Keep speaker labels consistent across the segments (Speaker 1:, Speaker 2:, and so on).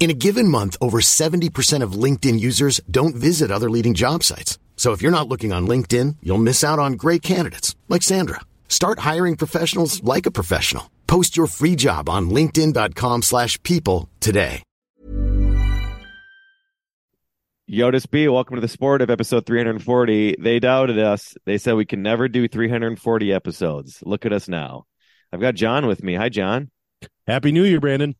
Speaker 1: In a given month, over 70% of LinkedIn users don't visit other leading job sites. So if you're not looking on LinkedIn, you'll miss out on great candidates like Sandra. Start hiring professionals like a professional. Post your free job on linkedin.com/people slash people today.
Speaker 2: Yotis B, welcome to the Sportive episode 340. They doubted us. They said we can never do 340 episodes. Look at us now. I've got John with me. Hi, John.
Speaker 3: Happy New Year, Brandon.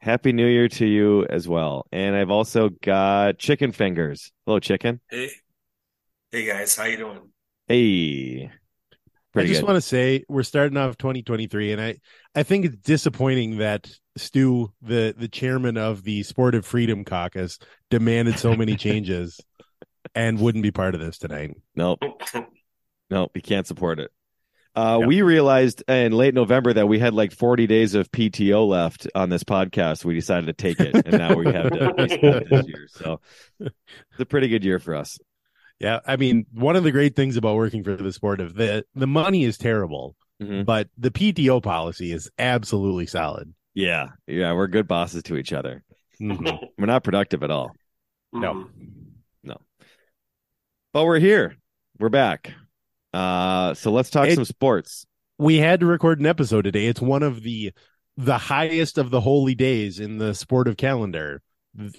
Speaker 2: Happy New Year to you as well. And I've also got Chicken Fingers. Hello, Chicken.
Speaker 4: Hey, hey guys, how you doing?
Speaker 2: Hey. Pretty
Speaker 3: I just
Speaker 2: good.
Speaker 3: want to say we're starting off 2023, and I I think it's disappointing that Stu, the the chairman of the Sportive Freedom Caucus, demanded so many changes and wouldn't be part of this tonight.
Speaker 2: Nope. Nope. You can't support it. Uh,
Speaker 3: Yep.
Speaker 2: We realized in late November that we had like 40 days of PTO left on this podcast. We decided to take it, and now we have to basically do it this year. So it's a pretty good year for us.
Speaker 3: Yeah, I mean, one of the great things about working for the Sportive the the money is terrible,
Speaker 2: Mhm.
Speaker 3: but the PTO policy is absolutely solid.
Speaker 2: Yeah. Yeah. We're good bosses to each other.
Speaker 3: Mhm.
Speaker 2: We're not productive at all,
Speaker 3: No.
Speaker 4: no,
Speaker 2: but we're here. We're back. Uh, so let's talk
Speaker 3: It-
Speaker 2: some sports.
Speaker 3: we had to record an episode today. It's one of the the highest of the holy days in the Sportive calendar.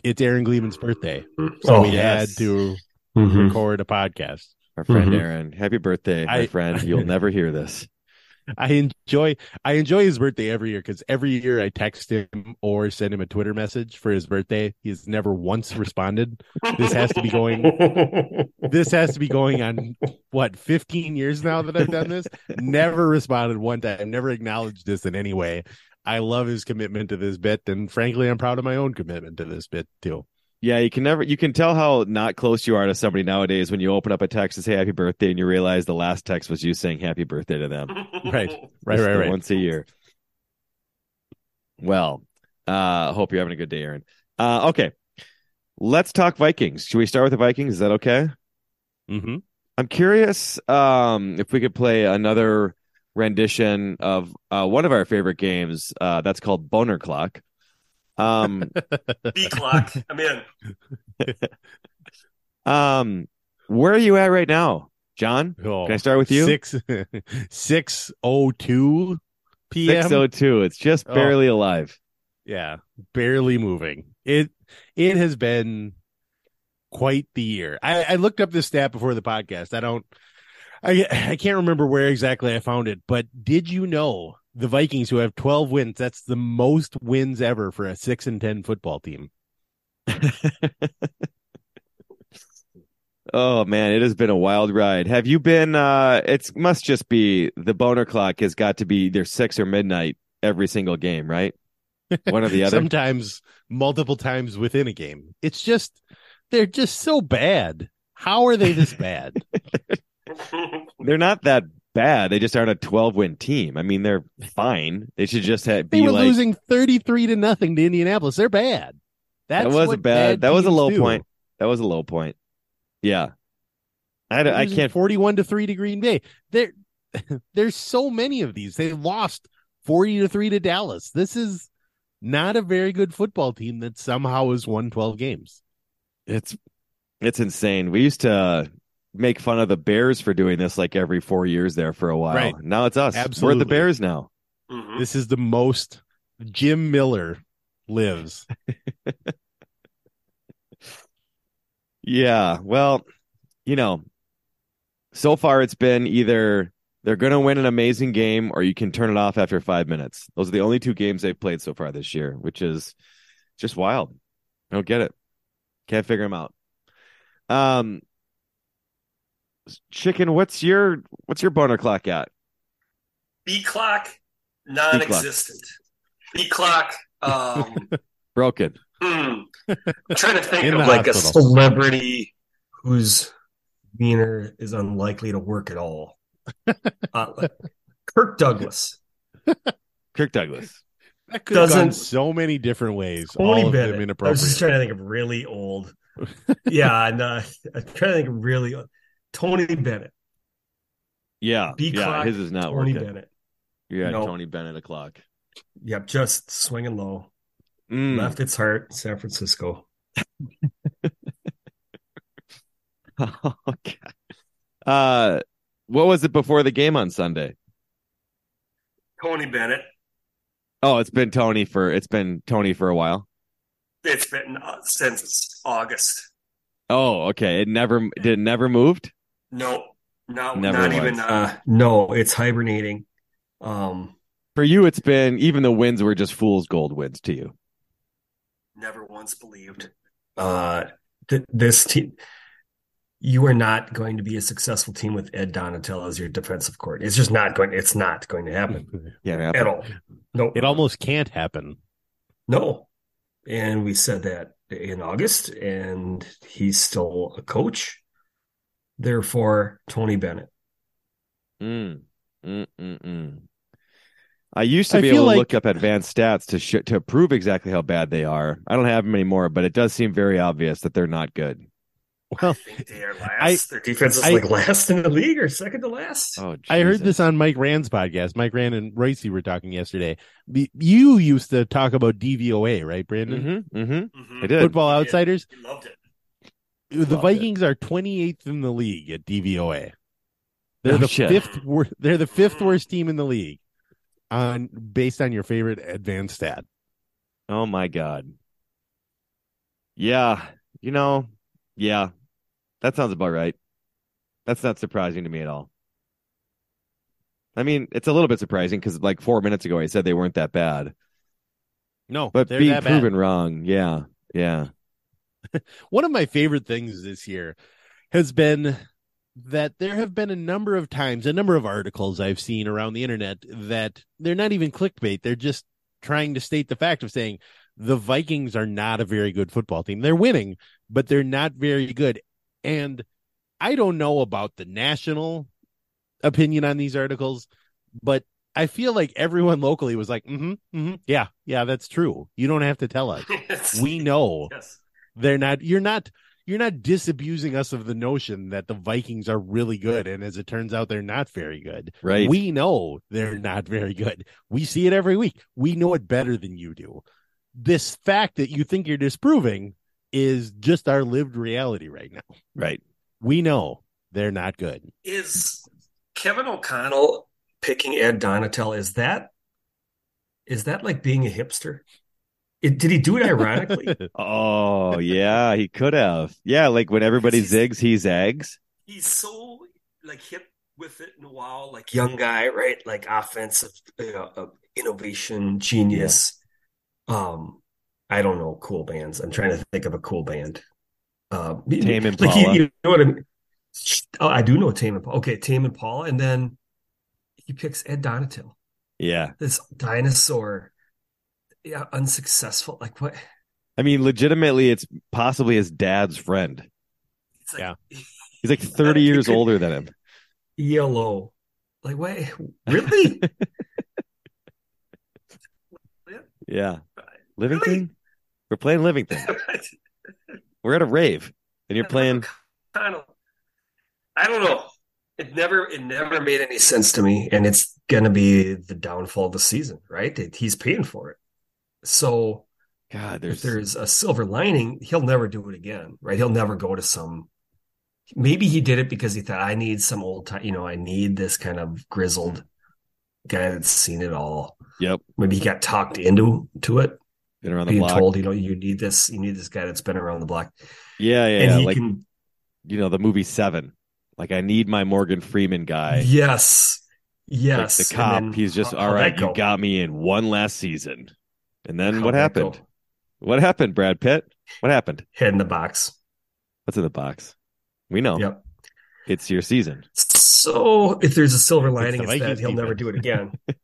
Speaker 3: It's Aaron Gleeman's birthday, so
Speaker 4: Oh,
Speaker 3: we
Speaker 2: yes.
Speaker 3: had to
Speaker 4: Mhm.
Speaker 3: record a podcast.
Speaker 2: Our friend
Speaker 4: Mhm.
Speaker 2: Aaron. Happy birthday, my
Speaker 3: I-
Speaker 2: friend. You'll never hear this.
Speaker 3: I enjoy I enjoy his birthday every year because every year I text him or send him a Twitter message for his birthday. He's never once responded. This has to be going. This has to be going on what 15 years now that I've done this. Never responded one time. Never acknowledged this in any way. I love his commitment to this bit, and frankly, I'm proud of my own commitment to this bit too.
Speaker 2: Yeah, you can never you can tell how not close you are to somebody nowadays when you open up a text and say happy birthday and you realize the last text was you saying happy birthday to them.
Speaker 3: Right, right,
Speaker 2: Just
Speaker 3: right, right.
Speaker 2: Once a year. Well, uh hope you're having a good day, Aaron. Uh okay. Let's talk Vikings. Should we start with the Vikings? Is that okay?
Speaker 3: Mm-hmm.
Speaker 2: I'm curious um if we could play another rendition of uh one of our favorite games uh that's called Boner Clock. Um
Speaker 4: B clock. I'm in.
Speaker 2: um where are you at right now, John?
Speaker 3: Oh,
Speaker 2: Can I start with you?
Speaker 3: Six six oh two p.m.
Speaker 2: 602. It's just
Speaker 3: Oh.
Speaker 2: barely alive.
Speaker 3: Yeah, barely moving. It it has been quite the year. I, I looked up this stat before the podcast. I don't I I can't remember where exactly I found it, but did you know the Vikings who have 12 wins, that's the most wins ever for a 6 and 10 football team.
Speaker 2: Oh man, it has been a wild ride. Have you been uh it must just be the boner clock has got to be either 6 or midnight every single game, right? One or the other.
Speaker 3: Sometimes multiple times within a game. It's just they're just so bad. How are they this bad?
Speaker 2: They're not that bad. They just aren't a 12 win team. I mean, they're fine. They should just have,
Speaker 3: They were
Speaker 2: like
Speaker 3: losing 33 to nothing to Indianapolis. They're bad. That's
Speaker 2: that was a
Speaker 3: what
Speaker 2: bad, that was a low
Speaker 3: do.
Speaker 2: point. That was a low point. Yeah. I, I can't
Speaker 3: 41 to 3 to Green Bay. There there's so many of these. They lost 40 to 3 to Dallas. This is not a very good football team that somehow has won 12 games.
Speaker 2: It's it's insane. We used to make fun of the Bears for doing this like every four years there for a while.
Speaker 3: Right.
Speaker 2: Now it's us.
Speaker 3: Absolutely.
Speaker 2: We're the Bears now.
Speaker 4: Mhm.
Speaker 3: This is the most Jim Miller lives.
Speaker 2: Yeah. Well, you know, so far it's been either they're going to win an amazing game or you can turn it off after five minutes. Those are the only two games they've played so far this year, which is Just wild. I don't get it. Can't figure them out. Um, chicken. What's your what's your boner clock at?
Speaker 4: B clock, non-existent. B clock. Um,
Speaker 2: Broken.
Speaker 4: hmm. I'm trying to think
Speaker 3: In
Speaker 4: of
Speaker 3: the
Speaker 4: like a celebrity whose wiener is unlikely to work at all. Uh, like Kirk Douglas.
Speaker 2: Kirk Douglas.
Speaker 3: That could have gone
Speaker 4: Doesn't-
Speaker 3: so many different ways.
Speaker 4: Tony
Speaker 3: all of
Speaker 4: Bennett.
Speaker 3: them
Speaker 4: I was just trying to think of really old. yeah, and uh, I'm trying to think of really old. Tony Bennett.
Speaker 2: Yeah,
Speaker 4: B
Speaker 2: yeah.
Speaker 4: clock.
Speaker 2: His is not
Speaker 4: Tony
Speaker 2: working.
Speaker 4: Bennett.
Speaker 2: You're
Speaker 4: Nope.
Speaker 2: Tony Bennett o'clock.
Speaker 4: Yep, just swinging low.
Speaker 2: Mm.
Speaker 4: Left its heart, San Francisco.
Speaker 2: okay. Uh, what was it before the game on Sunday?
Speaker 4: Tony Bennett.
Speaker 2: Oh, it's been Tony for it's been Tony for a while.
Speaker 4: It's been uh, since August.
Speaker 2: Oh, okay. It never did it never moved.
Speaker 4: No, no,
Speaker 2: Never
Speaker 4: not
Speaker 2: was.
Speaker 4: even. Uh, no, it's hibernating. Um,
Speaker 2: For you, it's been even the wins were just fool's gold wins to you.
Speaker 4: never once believed. Uh, th- this team, you are not going to be a successful team with Ed Donatell as your defensive court. It's just not going. It's not going to happen
Speaker 2: Yeah,
Speaker 4: at all. No,
Speaker 3: It almost can't happen.
Speaker 4: no. And we said that in August, and he's still a coach. Therefore, Tony Bennett.
Speaker 2: Mm, mm, mm, mm. I used to
Speaker 3: I
Speaker 2: be able to
Speaker 3: like-
Speaker 2: look up advanced stats to sh- to prove exactly how bad they are. I don't have them anymore, but it does seem very obvious that they're not good.
Speaker 3: Well,
Speaker 4: I they are last. Their defense is
Speaker 3: I-
Speaker 4: like last in the league or second to last.
Speaker 2: Oh,
Speaker 3: I heard this on Mike Rand's podcast. Mike Rand and Royce were talking yesterday. You used to talk about DVOA, right, Brandon?
Speaker 2: Mm-hmm, mm-hmm.
Speaker 4: Mhm.
Speaker 2: I did.
Speaker 3: Football Outsiders.
Speaker 4: He loved it.
Speaker 3: The
Speaker 4: Loved it.
Speaker 3: Vikings are 28th in the league at DVOA. They're
Speaker 2: Oh,
Speaker 3: the
Speaker 2: shit.
Speaker 3: fifth. Wor- they're the fifth worst team in the league, on based on your favorite advanced stat.
Speaker 2: Oh my god. Yeah, you know, yeah, that sounds about right. That's not surprising to me at all. I mean, it's a little bit surprising because like four minutes ago I said they weren't that bad,
Speaker 3: No,
Speaker 2: but
Speaker 3: they're
Speaker 2: being
Speaker 3: that bad.
Speaker 2: proven wrong. Yeah, yeah.
Speaker 3: One of my favorite things this year has been that there have been a number of times, a number of articles I've seen around the internet that they're not even clickbait. They're just trying to state the fact of saying the Vikings are not a very good football team. They're winning, but they're not very good. And I don't know about the national opinion on these articles, but I feel like everyone locally was like, mm-hmm, mm-hmm, yeah, yeah, that's true. You don't have to tell us.
Speaker 4: Yes.
Speaker 3: We know
Speaker 4: Yes.
Speaker 3: They're not you're not you're not disabusing us of the notion that the Vikings are really good and as it turns out they're not very good.
Speaker 2: Right.
Speaker 3: We know they're not very good. We see it every week. We know it better than you do. This fact that you think you're disproving is just our lived reality right now.
Speaker 2: right.
Speaker 3: We know they're not good.
Speaker 4: Is Kevin O'Connell picking Ed Donatell? Is that is that like being a hipster? It, did he do it ironically?
Speaker 2: Oh yeah, he could have. Yeah, like when everybody
Speaker 4: he's-
Speaker 2: zigs, he zags.
Speaker 4: He's so like hip with it in a while, like young guy, right? Like offensive you know, uh, innovation genius. Um, I don't know cool bands. I'm trying to think of a cool band. Um,
Speaker 2: Tame
Speaker 4: like
Speaker 2: Impala.
Speaker 4: you, you know what I mean? Oh, I do know Tame Impala. Okay, Tame Impala, and then he picks Ed Donatell,
Speaker 2: Yeah,
Speaker 4: this dinosaur, yeah, unsuccessful. Like what?
Speaker 2: I mean, legitimately, it's possibly his dad's friend.
Speaker 4: Like,
Speaker 3: Yeah.
Speaker 2: He's like thirty years older than him.
Speaker 4: Yellow, Like what? Really?
Speaker 2: Yeah, Living
Speaker 4: Really?
Speaker 2: Thing. We're playing Living Thing. We're at a rave, and you're playing.
Speaker 4: kind of I don't know. It never it never made any sense to me, and it's gonna be the downfall of the season, right? It- he's paying for it. So
Speaker 2: God,
Speaker 4: if
Speaker 2: there's
Speaker 4: there's a silver lining, he'll never do it again, right? He'll never go to some. Maybe he did it because he thought I need some old time, you know, I need this kind of grizzled guy that's seen it all.
Speaker 2: yep,
Speaker 4: Maybe he got talked into to it,
Speaker 2: been around the
Speaker 4: being
Speaker 2: block.
Speaker 4: told, you know, you need this, you need this guy that's been around the block,
Speaker 2: Yeah, yeah,
Speaker 4: and
Speaker 2: yeah.
Speaker 4: he
Speaker 2: like
Speaker 4: can
Speaker 2: you know the movie Seven. Like I need my Morgan Freeman guy.
Speaker 4: Yes.
Speaker 2: Like
Speaker 4: Yes.
Speaker 2: the cop.
Speaker 4: then
Speaker 2: he's just
Speaker 4: all right,
Speaker 2: all
Speaker 4: how'd
Speaker 2: right.
Speaker 4: that
Speaker 2: You
Speaker 4: go?
Speaker 2: got me in one last season, and then
Speaker 4: How'd
Speaker 2: what happened?
Speaker 4: go?
Speaker 2: What happened, Brad Pitt? What happened?
Speaker 4: Head in the box.
Speaker 2: What's in the box? We know.
Speaker 4: Yep.
Speaker 2: It's your season.
Speaker 4: So if there's a silver lining,
Speaker 3: the
Speaker 4: it's, that he'll never do it again.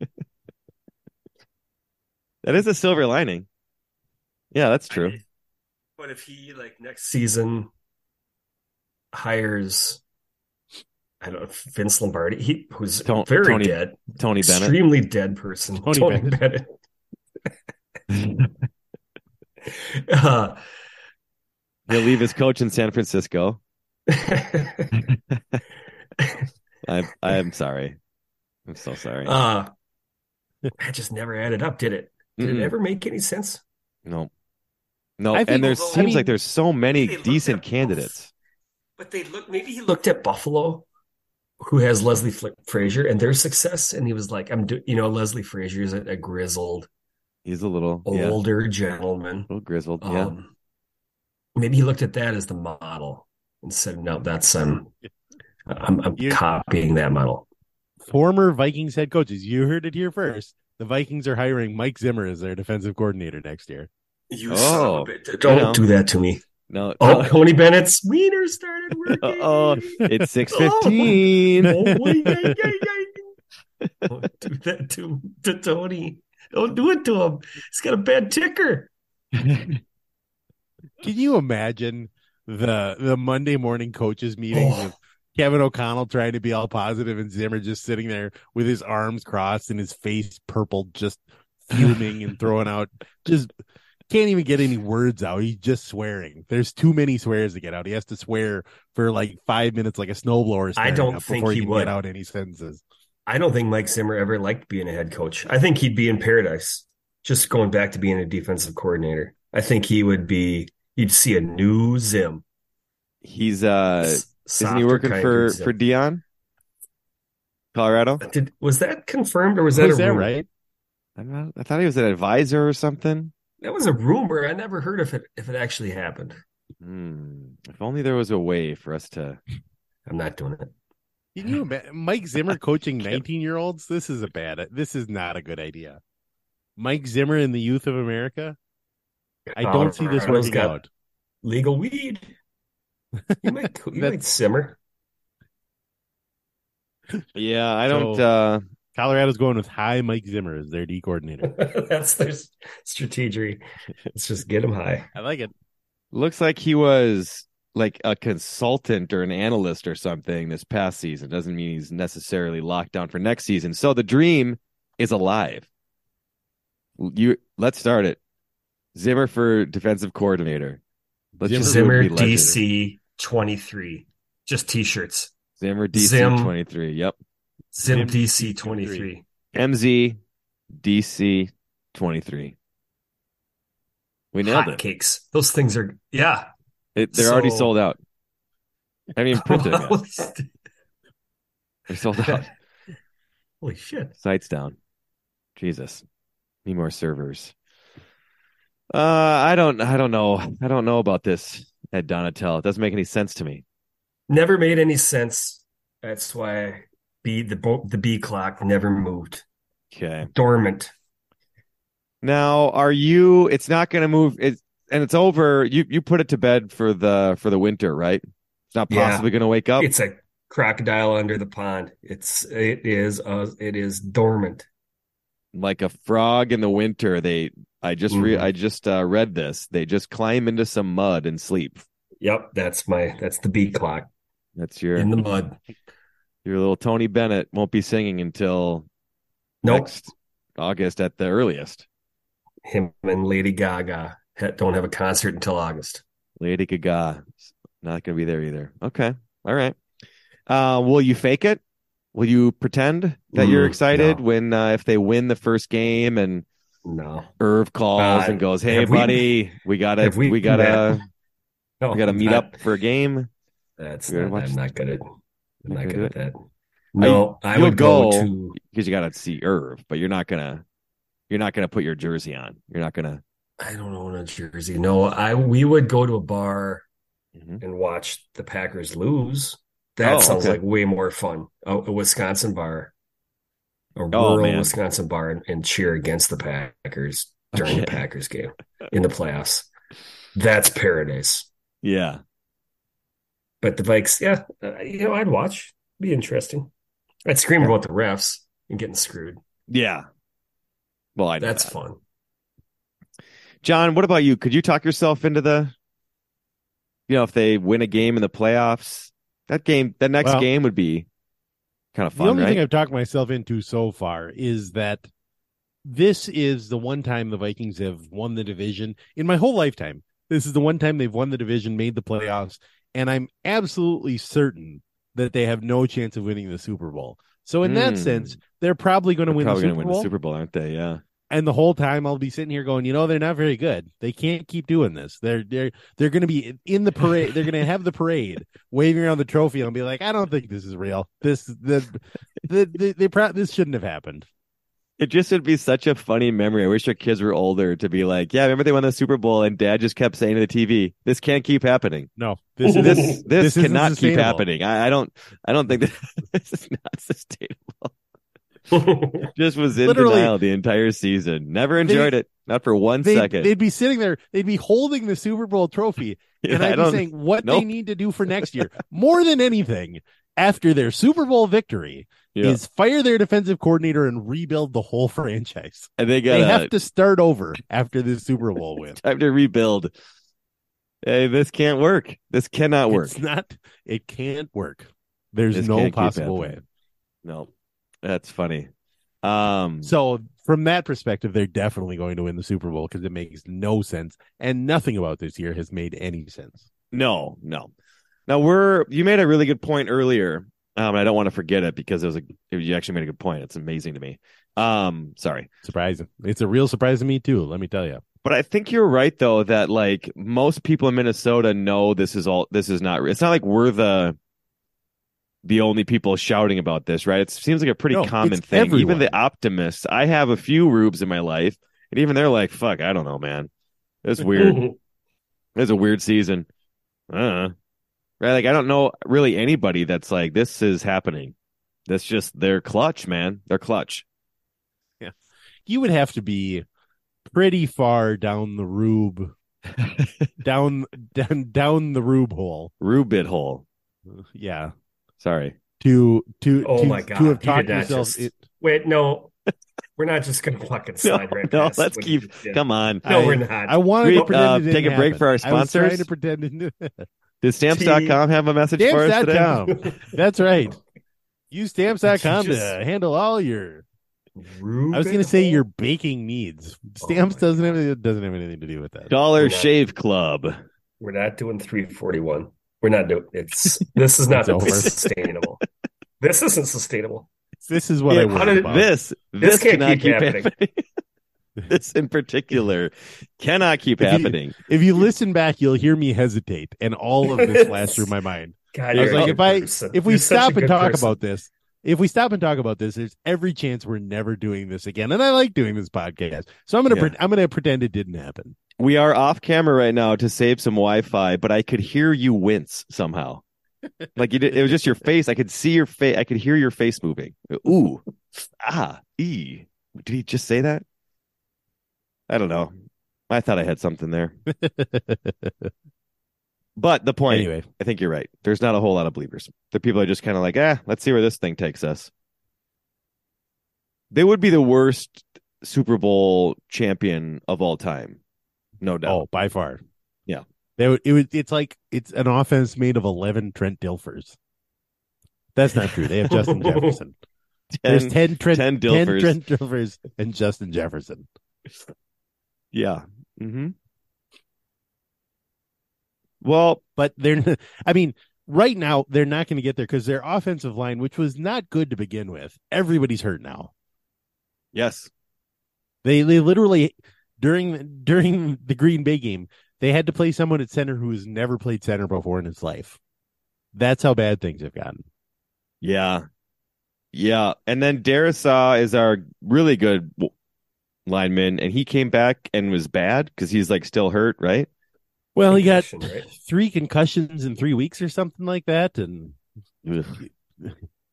Speaker 2: That is a silver lining. Yeah, that's true.
Speaker 4: I- but if he like next season hires, I don't know, Vince Lombardi, he who's
Speaker 2: Ton-
Speaker 4: very
Speaker 2: Tony
Speaker 4: dead,
Speaker 2: Tony Bennett.
Speaker 4: extremely dead person,
Speaker 3: Tony
Speaker 4: Tony,
Speaker 3: Bennett.
Speaker 4: Bennett. Uh,
Speaker 2: He'll leave his coach in San Francisco. I'm I'm sorry. I'm so sorry.
Speaker 4: uh, that just never added up, did it? Did
Speaker 2: Mm-mm.
Speaker 4: it ever make any sense?
Speaker 2: no. No,
Speaker 3: I
Speaker 2: and there
Speaker 4: although- I
Speaker 2: seems
Speaker 4: mean,
Speaker 2: like there's so many decent
Speaker 4: at both.
Speaker 2: candidates.
Speaker 4: But they look maybe he looked at Buffalo, who has Leslie Fl- Frazier, and their success, and he was like, "I'm do you know Leslie Frazier is a, a grizzled,
Speaker 2: He's a little yeah, a
Speaker 4: older gentleman."
Speaker 2: little grizzled. Yeah.
Speaker 4: Um, maybe he looked at that as the model and said, "No, that's um, I'm, I'm
Speaker 3: You-
Speaker 4: copying that model."
Speaker 3: Former Vikings head coaches. You heard it here first. The Vikings are hiring Mike Zimmer as their defensive coordinator next year.
Speaker 4: You
Speaker 2: Oh,
Speaker 4: son of a bitch. Don't
Speaker 2: you know.
Speaker 4: do that to me.
Speaker 2: No.
Speaker 4: Oh,
Speaker 2: no.
Speaker 4: Tony Bennett's wiener started working.
Speaker 2: Oh, it's six fifteen.
Speaker 4: Oh, boy, yay, yay, yay. Don't do that to, to Tony. Don't do it to him. He's got a bad ticker.
Speaker 3: Can you imagine the the Monday morning coaches meetings
Speaker 4: Oh.
Speaker 3: with Kevin O'Connell trying to be all positive and Zimmer just sitting there with his arms crossed and his face purple, just fuming and throwing out just can't even get any words out. He's just swearing. There's too many swears to get out. He has to swear for like five minutes like a snowblower.
Speaker 4: I don't think
Speaker 3: before
Speaker 4: he
Speaker 3: can
Speaker 4: would.
Speaker 3: get out any sentences.
Speaker 4: I don't think Mike Zimmer ever liked being a head coach. I think he'd be in paradise just going back to being a defensive coordinator. I think he would be, you'd see a new Zim.
Speaker 2: He's uh
Speaker 4: S-
Speaker 2: isn't he working for
Speaker 4: Zim.
Speaker 2: for Deion? Colorado?
Speaker 4: Did, was that confirmed or was that
Speaker 3: Was
Speaker 4: a
Speaker 3: that
Speaker 4: rumor?
Speaker 3: right?
Speaker 2: I'm not, I thought he was an advisor or something.
Speaker 4: That was a rumor. I never heard of it if it actually happened.
Speaker 2: Hmm. If only there was a way for us to.
Speaker 4: I'm not doing it.
Speaker 3: Can you imagine Mike Zimmer coaching 19 year olds? This is a bad, this is not a good idea. Mike Zimmer in the youth of America? I don't see this
Speaker 4: Colorado's
Speaker 3: working
Speaker 4: got
Speaker 3: out.
Speaker 4: Legal weed. You might, you might simmer.
Speaker 2: Yeah, I don't.
Speaker 3: So-
Speaker 2: uh
Speaker 3: Colorado's going with high Mike Zimmer as their D coordinator.
Speaker 4: That's their strategy. Let's just get him high.
Speaker 3: I like it.
Speaker 2: Looks like he was like a consultant or an analyst or something this past season. Doesn't mean he's necessarily locked down for next season. So the dream is alive. You let's start it. Zimmer for defensive coordinator. Let's
Speaker 3: Zimmer
Speaker 4: Zimmer. DC 23. Just t-shirts.
Speaker 2: Zimmer DC
Speaker 4: Zim.
Speaker 2: twenty three. Yep.
Speaker 4: Zim,
Speaker 3: Zim
Speaker 4: DC
Speaker 3: 23.
Speaker 4: 23.
Speaker 2: MZ DC twenty three. We nailed
Speaker 4: Hot
Speaker 2: it.
Speaker 4: cakes. Those things are yeah.
Speaker 2: It. They're already sold out. I mean, printed them They're sold out.
Speaker 4: Holy shit.
Speaker 2: Sites down. Jesus. Need more servers. Uh I don't I don't know. I don't know about this Ed Donatell. It doesn't make any sense to me.
Speaker 4: Never made any sense. That's why B the the B clock never moved.
Speaker 2: Okay.
Speaker 4: Dormant.
Speaker 2: Now are you it's not gonna move it and it's over. You you put it to bed for the for the winter, right? It's not
Speaker 4: Yeah.
Speaker 2: possibly gonna wake up.
Speaker 4: It's a crocodile under the pond. It's it is uh it is dormant.
Speaker 2: like a frog in the winter. They I just re
Speaker 4: Mhm.
Speaker 2: I just uh, read this. They just climb into some mud and sleep.
Speaker 4: Yep, that's my that's the beat clock
Speaker 2: That's your
Speaker 4: in the mud.
Speaker 2: your little Tony Bennett won't be singing until
Speaker 4: Nope.
Speaker 2: next August at the earliest.
Speaker 4: Him and Lady Gaga don't have a concert until August.
Speaker 2: Lady Gaga not going to be there either. Okay, all right. Uh, will you fake it? Will you pretend that you're
Speaker 4: Mm,
Speaker 2: excited
Speaker 4: no.
Speaker 2: when uh, if they win the first game and
Speaker 4: No.
Speaker 2: Irv calls
Speaker 4: Uh,
Speaker 2: and goes, "Hey,
Speaker 4: we-
Speaker 2: buddy, we, gotta we,
Speaker 4: we-
Speaker 2: gotta
Speaker 4: No,
Speaker 2: we gotta meet
Speaker 4: not-
Speaker 2: up for a game."
Speaker 4: That's not, I'm not good at I'm
Speaker 2: Not
Speaker 4: good at that. No, I
Speaker 2: you'll
Speaker 4: would go,
Speaker 2: go.
Speaker 4: to
Speaker 2: because you got to see Irv, but you're not gonna you're not gonna put your jersey on. You're not gonna.
Speaker 4: I don't own a jersey. No, I we would go to a bar
Speaker 2: Mhm.
Speaker 4: and watch the Packers lose. That
Speaker 2: Oh,
Speaker 4: sounds
Speaker 2: okay.
Speaker 4: like way more fun. A, a Wisconsin bar, a
Speaker 2: Oh,
Speaker 4: rural
Speaker 2: man.
Speaker 4: Wisconsin bar, and, and cheer against the Packers. during
Speaker 2: Okay.
Speaker 4: the Packers game in the playoffs. That's paradise.
Speaker 2: Yeah.
Speaker 4: But the Vikes, yeah, uh, you know, I'd watch. Be interesting. I'd scream about the refs and getting screwed.
Speaker 2: Yeah. Well, I
Speaker 4: That's
Speaker 2: that.
Speaker 4: fun.
Speaker 2: John, what about you? Could you talk yourself into the, you know, if they win a game in the playoffs, that game, that next
Speaker 3: Well,
Speaker 2: game would be kind of fun.
Speaker 3: The only
Speaker 2: right?
Speaker 3: thing I've talked myself into so far is that this is the one time the Vikings have won the division in my whole lifetime. This is the one time they've won the division, made the playoffs, and I'm absolutely certain that they have no chance of winning the Super Bowl. So in that
Speaker 2: Hmm.
Speaker 3: sense, they're probably going to win the
Speaker 2: probably
Speaker 3: Super
Speaker 2: going to win
Speaker 3: Bowl.
Speaker 2: the Super Bowl, aren't they? Yeah.
Speaker 3: And the whole time I'll be sitting here going, you know, they're not very good. They can't keep doing this. They're they're they're going to be in the parade. They're going to have the parade, waving around the trophy, and be like, I don't think this is real. This the the, the they pro- this shouldn't have happened.
Speaker 2: It just would be such a funny memory. I wish our kids were older to be like, yeah, remember they won the Super Bowl and dad just kept saying to the TV, this can't keep happening.
Speaker 3: No, this is
Speaker 2: This, this,
Speaker 3: isn't
Speaker 2: cannot keep happening. I, I don't, I don't think that this is not sustainable. Just was in
Speaker 3: Literally-
Speaker 2: denial the entire season. Never enjoyed it. Not for one
Speaker 3: They'd,
Speaker 2: second.
Speaker 3: they'd be sitting there, they'd be holding the Super Bowl trophy, and
Speaker 2: I
Speaker 3: I'd be saying what
Speaker 2: nope.
Speaker 3: they need to do for next year, more than anything, after their Super Bowl victory,
Speaker 2: Yeah.
Speaker 3: is fire their defensive coordinator and rebuild the whole franchise.
Speaker 2: and they
Speaker 3: They have to start over after this Super Bowl win.
Speaker 2: time to rebuild. Hey, this can't work. This cannot work.
Speaker 3: It's not. It can't work. There's
Speaker 2: This
Speaker 3: no possible way.
Speaker 2: No, that's funny. Um,
Speaker 3: So from that perspective, they're definitely going to win the Super Bowl because it makes no sense, and nothing about this year has made any sense.
Speaker 2: No, no. Now we're you made a really good point earlier. Um, and I don't want to forget it because it was a you actually made a good point. It's amazing to me. Um, sorry.
Speaker 3: Surprising. It's a real surprise to me too. Let me tell you.
Speaker 2: But I think you're right though that like most people in Minnesota know this is all this is not it's not like we're the the only people shouting about this, right? It seems like a pretty
Speaker 3: No,
Speaker 2: common thing.
Speaker 3: everyone.
Speaker 2: Even the optimists, I have a few rubes in my life, and even they're like, "Fuck, I don't know, man. It's weird. It's a weird season. Uh, right? Like I don't know really anybody that's like this is happening. That's just they're clutch, man. They're clutch.
Speaker 3: You would have to be pretty far down the rube, down down down the rube hole.
Speaker 2: Rube bit hole.
Speaker 3: Yeah.
Speaker 2: Sorry.
Speaker 3: To to
Speaker 4: Oh
Speaker 3: to,
Speaker 4: my god!
Speaker 3: to have talked
Speaker 4: did not
Speaker 3: yourself.
Speaker 4: just-
Speaker 3: it-
Speaker 4: Wait, no, we're not just gonna fucking
Speaker 2: No,
Speaker 4: slide right now.
Speaker 2: no,
Speaker 4: past.
Speaker 2: let's keep. Come on.
Speaker 4: No,
Speaker 3: I-
Speaker 4: we're not.
Speaker 3: I wanted
Speaker 2: We,
Speaker 3: to
Speaker 2: uh, take a break
Speaker 3: happen.
Speaker 2: for our sponsors.
Speaker 3: I was Trying to pretend it knew-
Speaker 2: Does stamps.com have a message for us today?
Speaker 3: That's right. Use stamps.com
Speaker 4: Just-
Speaker 3: to handle all your
Speaker 4: Rube
Speaker 3: I was going to say
Speaker 4: hole?
Speaker 3: your baking needs.
Speaker 4: Oh
Speaker 3: Stamps
Speaker 4: my
Speaker 3: doesn't have doesn't have anything to do with that.
Speaker 2: Dollar
Speaker 4: not-
Speaker 2: Shave Club.
Speaker 4: We're not doing 341. We're not doing it's this is not
Speaker 3: It's over.
Speaker 4: sustainable. This isn't sustainable.
Speaker 3: This is what
Speaker 2: Yeah,
Speaker 3: I
Speaker 4: how
Speaker 3: worry
Speaker 4: did
Speaker 3: about.
Speaker 2: This,
Speaker 4: This
Speaker 2: this,
Speaker 4: can't
Speaker 2: cannot
Speaker 4: keep
Speaker 2: keep,
Speaker 4: happening.
Speaker 2: happening. this in particular cannot keep
Speaker 3: If you-
Speaker 2: happening.
Speaker 3: If you listen back, you'll hear me hesitate, and all of this flashed through my mind.
Speaker 4: God,
Speaker 3: I was like,
Speaker 4: good
Speaker 3: if I
Speaker 4: person.
Speaker 3: if we
Speaker 4: You're
Speaker 3: stop and talk
Speaker 4: person.
Speaker 3: about this, if we stop and talk about this, there's every chance we're never doing this again. And I like doing this podcast, so I'm gonna
Speaker 2: Yeah.
Speaker 3: pre- I'm gonna pretend it didn't happen.
Speaker 2: We are off camera right now to save some Wi-Fi, but I could hear you wince somehow. Like you did, it was just your face. I could see your face. I could hear your face moving. Ooh, ah, e. Did he just say that? I don't know. I thought I had something there. But the point,
Speaker 3: Anyway,
Speaker 2: I think you're right. There's not a whole lot of believers. The people are just kind of like, ah, let's see where this thing takes us. They would be the worst Super Bowl champion of all time, no doubt.
Speaker 3: oh, by far,
Speaker 2: Yeah.
Speaker 3: They would, it would, it's like it's an offense made of eleven Trent Dilfers. That's not true. They have Justin Jefferson. There's
Speaker 2: 10
Speaker 3: Trent,
Speaker 2: 10
Speaker 3: 10
Speaker 2: Dilfers.
Speaker 3: Trent Dilfers and Justin Jefferson.
Speaker 2: Yeah. hmm Well,
Speaker 3: But they're, I mean, right now they're not going to get there because their offensive line, which was not good to begin with, everybody's hurt now.
Speaker 2: yes.
Speaker 3: They they literally during during the Green Bay game they had to play someone at center who has never played center before in his life. That's how bad things have gotten.
Speaker 2: Yeah. Yeah. And then Darrisaw is our really good lineman, and he came back and was bad because he's like still hurt, right?
Speaker 3: Well, he got
Speaker 4: right?
Speaker 3: three concussions in three weeks or something like that, and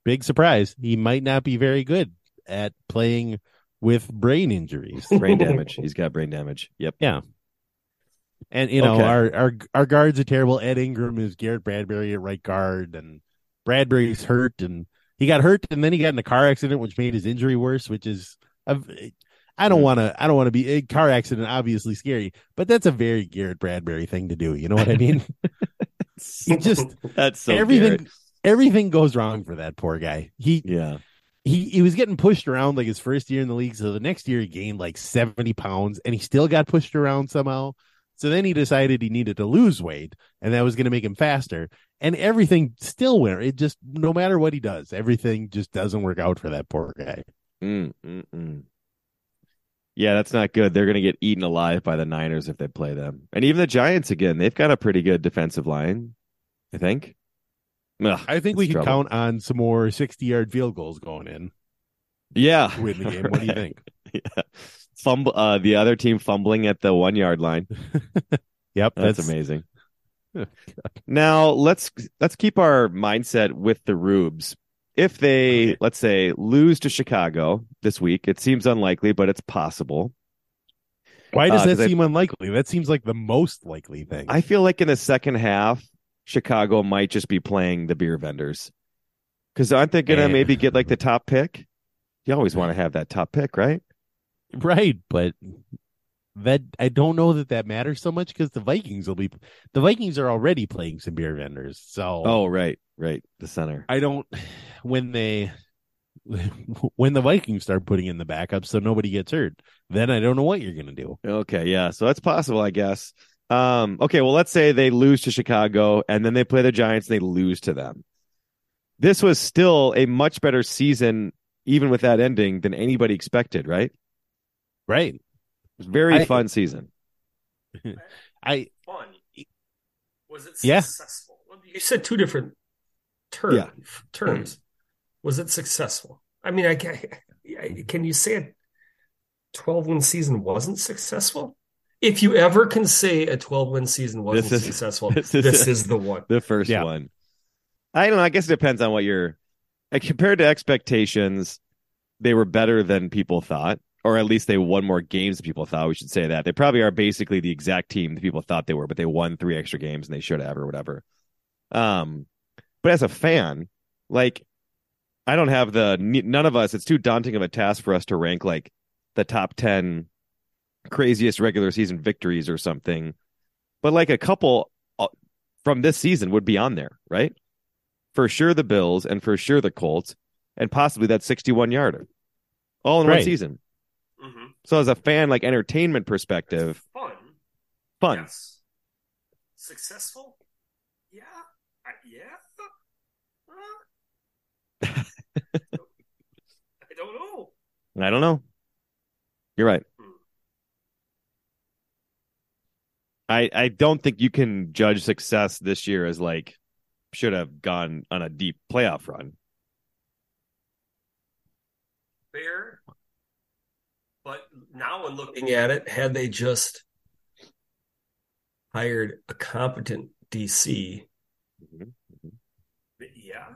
Speaker 3: big surprise, he might not be very good at playing with brain injuries.
Speaker 2: Brain damage. He's got brain damage. Yep.
Speaker 3: Yeah. And you know,
Speaker 2: Okay.
Speaker 3: our, our our guards are terrible. Ed Ingram is Garrett Bradbury at right guard, and Bradbury's hurt, and he got hurt, and then he got in a car accident, which made his injury worse. Which is, I've, I don't hmm. want to, I don't want to be a car accident. Obviously scary, but that's a very Garrett Bradbury thing to do. You know what I mean? just
Speaker 2: That's so
Speaker 3: everything,
Speaker 2: Garrett.
Speaker 3: everything goes wrong for that poor guy. He
Speaker 2: Yeah.
Speaker 3: He he was getting pushed around like his first year in the league. So the next year he gained like 70 pounds and he still got pushed around somehow. So then he decided he needed to lose weight and that was going to make him faster. And everything still went. It just, no matter what he does, everything just doesn't work out for that poor guy.
Speaker 2: Mm, mm, mm. Yeah, that's not good. They're going to get eaten alive by the Niners if they play them. And even the Giants again, they've got a pretty good defensive line, I think. Ugh,
Speaker 3: I think we can
Speaker 2: trouble.
Speaker 3: count on some more 60 yard field goals going in
Speaker 2: Yeah.
Speaker 3: win the game. What do you think?
Speaker 2: yeah. Fumble uh the other team fumbling at the 1 yard line.
Speaker 3: Yep.
Speaker 2: That's, amazing. now, let's let's keep our mindset with the Rubes. If they,
Speaker 4: Okay.
Speaker 2: let's say, lose to Chicago this week, it seems unlikely, but it's possible.
Speaker 3: Why does
Speaker 2: Uh,
Speaker 3: that
Speaker 2: I-
Speaker 3: seem unlikely? That seems like the most likely thing.
Speaker 2: I feel like in the second half, Chicago might just be playing the beer vendors. Because aren't they going to maybe get like the top pick? You always want to have that top pick, right?
Speaker 3: Right, but that I don't know that that matters so much because the Vikings will be the Vikings are already playing some beer vendors. So
Speaker 2: Oh, right, right. The center.
Speaker 3: I don't when they when the Vikings start putting in the backup so nobody gets hurt, then I don't know what you're gonna do.
Speaker 2: Okay, yeah. So that's possible, I guess. Um, okay, well, let's say they lose to Chicago and then they play the Giants and they lose to them. This was still a much better season, even with that ending, than anybody expected, right? It
Speaker 3: Right.
Speaker 2: was very
Speaker 3: I-
Speaker 2: fun season.
Speaker 3: I
Speaker 4: Fun. Was it
Speaker 3: Yeah.
Speaker 4: successful? Well, You said two different terms.
Speaker 2: Yeah.
Speaker 4: Terms. Was it successful? I mean, I, ca- I can you say a 12 win season wasn't successful? If you ever can say a 12 win season wasn't
Speaker 2: This is-
Speaker 4: successful,
Speaker 2: this
Speaker 4: this
Speaker 2: is-
Speaker 4: is, the one.
Speaker 2: The first
Speaker 3: Yeah.
Speaker 2: one. I don't know. I guess it depends on what you're like, compared to expectations. They were better than people thought, or at least they won more games than people thought. We should say that they probably are basically the exact team that people thought they were, but they won three extra games and they should have or whatever. Um, but as a fan, like I don't have the none of us. It's too daunting of a task for us to rank like the top ten craziest regular season victories or something. But like a couple uh, from this season would be on there, right? For sure, the Bills and for sure the Colts, and possibly that 61 yarder, all in one
Speaker 3: Right.
Speaker 2: season.
Speaker 4: Mhm.
Speaker 2: So, as a fan, like entertainment perspective,
Speaker 4: Fun.
Speaker 2: fun.
Speaker 4: Yes. Successful? Yeah. I, yeah. I don't know.
Speaker 2: I don't know. You're right.
Speaker 4: Hmm.
Speaker 2: I I don't think you can judge success this year as like should have gone on a deep playoff run.
Speaker 4: Fair. But now, when looking at it, had they just hired a competent DC,
Speaker 2: Mhm.
Speaker 4: yeah,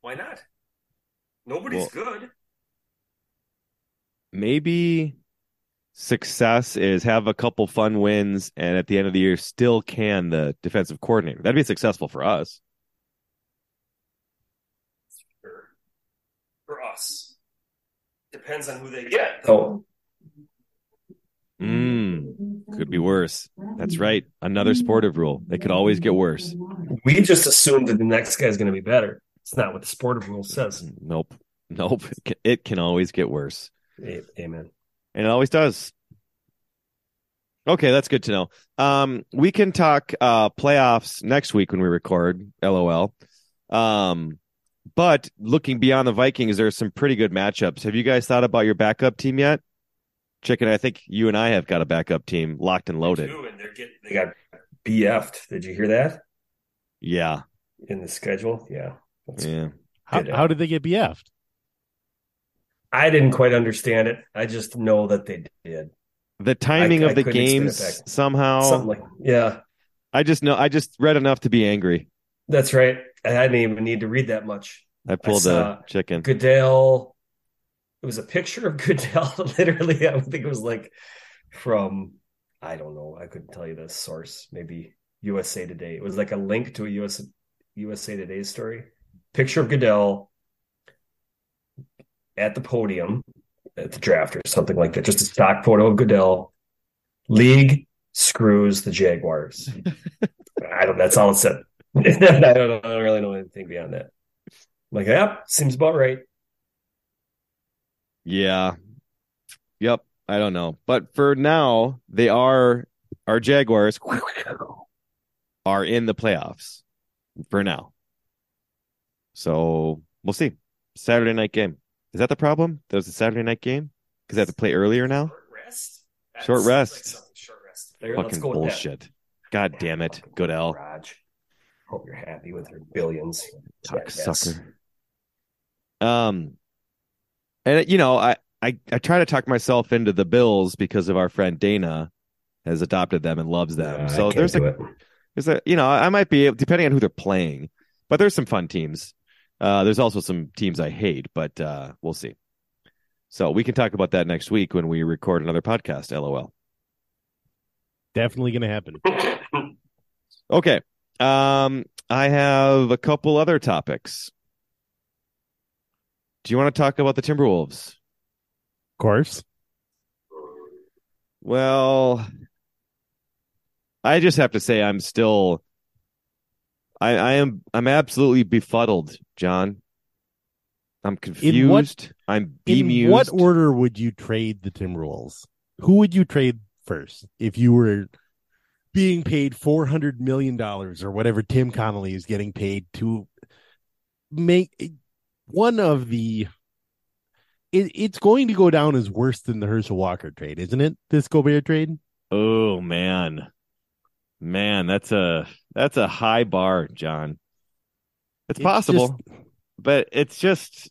Speaker 4: why not? Nobody's good.
Speaker 2: Maybe success is have a couple fun wins and at the end of the year still can the defensive coordinator. That'd be successful for us.
Speaker 4: For, for us, depends on who they get, though.
Speaker 2: Mm, could be worse. That's right. Another sportive rule. It could always get worse.
Speaker 4: We just assume that the next guy's going to be better. It's not what the sportive rule says.
Speaker 2: Nope. Nope. It can, always get worse.
Speaker 4: Amen.
Speaker 2: And it always does. Okay, that's good to know. Um, we can talk uh playoffs next week when we record. LOL. Um, but looking beyond the Vikings, there's some pretty good matchups. Have you guys thought about your backup team yet? Chicken, I think you and I have got a backup team locked and loaded.
Speaker 4: Ooh, and they're getting, they got BF'd. Did you hear that
Speaker 2: Yeah,
Speaker 4: in the schedule? Yeah. That's-
Speaker 2: yeah.
Speaker 3: How, how did they get BF'd?
Speaker 4: I didn't quite understand it. I just know that they did.
Speaker 2: The timing
Speaker 4: I
Speaker 2: of the
Speaker 4: explain it
Speaker 2: games somehow.
Speaker 4: Something like, yeah,
Speaker 2: I just know. I just read enough to be angry.
Speaker 4: that's right. I didn't even need to read that much.
Speaker 2: I pulled
Speaker 4: saw
Speaker 2: a chicken.
Speaker 4: Goodell it was a picture of Goodell. Literally, I think it was like from I don't know. I couldn't tell you the source. Maybe USA Today. It was like a link to a US, USA Today story. Picture of Goodell at the podium at the draft or something like that. Just a stock photo of Goodell. League screws the Jaguars. I don't. That's all it said. I don't, I don't really know anything beyond that. I'm like, yeah, seems about right.
Speaker 2: Yeah. Yep. I don't know. But for now, they are our Jaguars are in the playoffs for now. So we'll see. Saturday night game. Is that the problem? That was a Saturday night game? Because they have to play earlier now?
Speaker 4: Short rest.
Speaker 2: Short rest.
Speaker 4: Like short rest. There,
Speaker 2: Fucking
Speaker 4: that.
Speaker 2: bullshit. God damn it, Goodell.
Speaker 4: Raj. Hope you're happy with your billions.
Speaker 2: Cocksucker. Um, and you know, I, I I try to talk myself into the Bills because of our friend Dana has adopted them and loves them.
Speaker 4: Yeah,
Speaker 2: so there's a
Speaker 4: it.
Speaker 2: there's a you know I might be depending on who they're playing, but there's some fun teams. Uh, there's also some teams I hate, but uh, we'll see. So we can talk about that next week when we record another podcast. LOL.
Speaker 3: Definitely going to happen.
Speaker 2: Okay. Um, I have a couple other topics. Do you want to talk about the Timberwolves?
Speaker 3: Of course.
Speaker 2: Well, I just have to say I'm still I I am I'm absolutely befuddled, John. I'm confused. I'm bemused.
Speaker 3: In what order would you trade the Timberwolves? Who would you trade first if you were being paid four hundred million dollars or whatever Tim Connolly is getting paid to make one of the? It, it's going to go down as worse than the Herschel Walker trade, isn't it? This Gobert trade.
Speaker 2: Oh man. Man, that's a that's a high bar, John. It's,
Speaker 3: It's
Speaker 2: possible,
Speaker 3: just-
Speaker 2: but it's just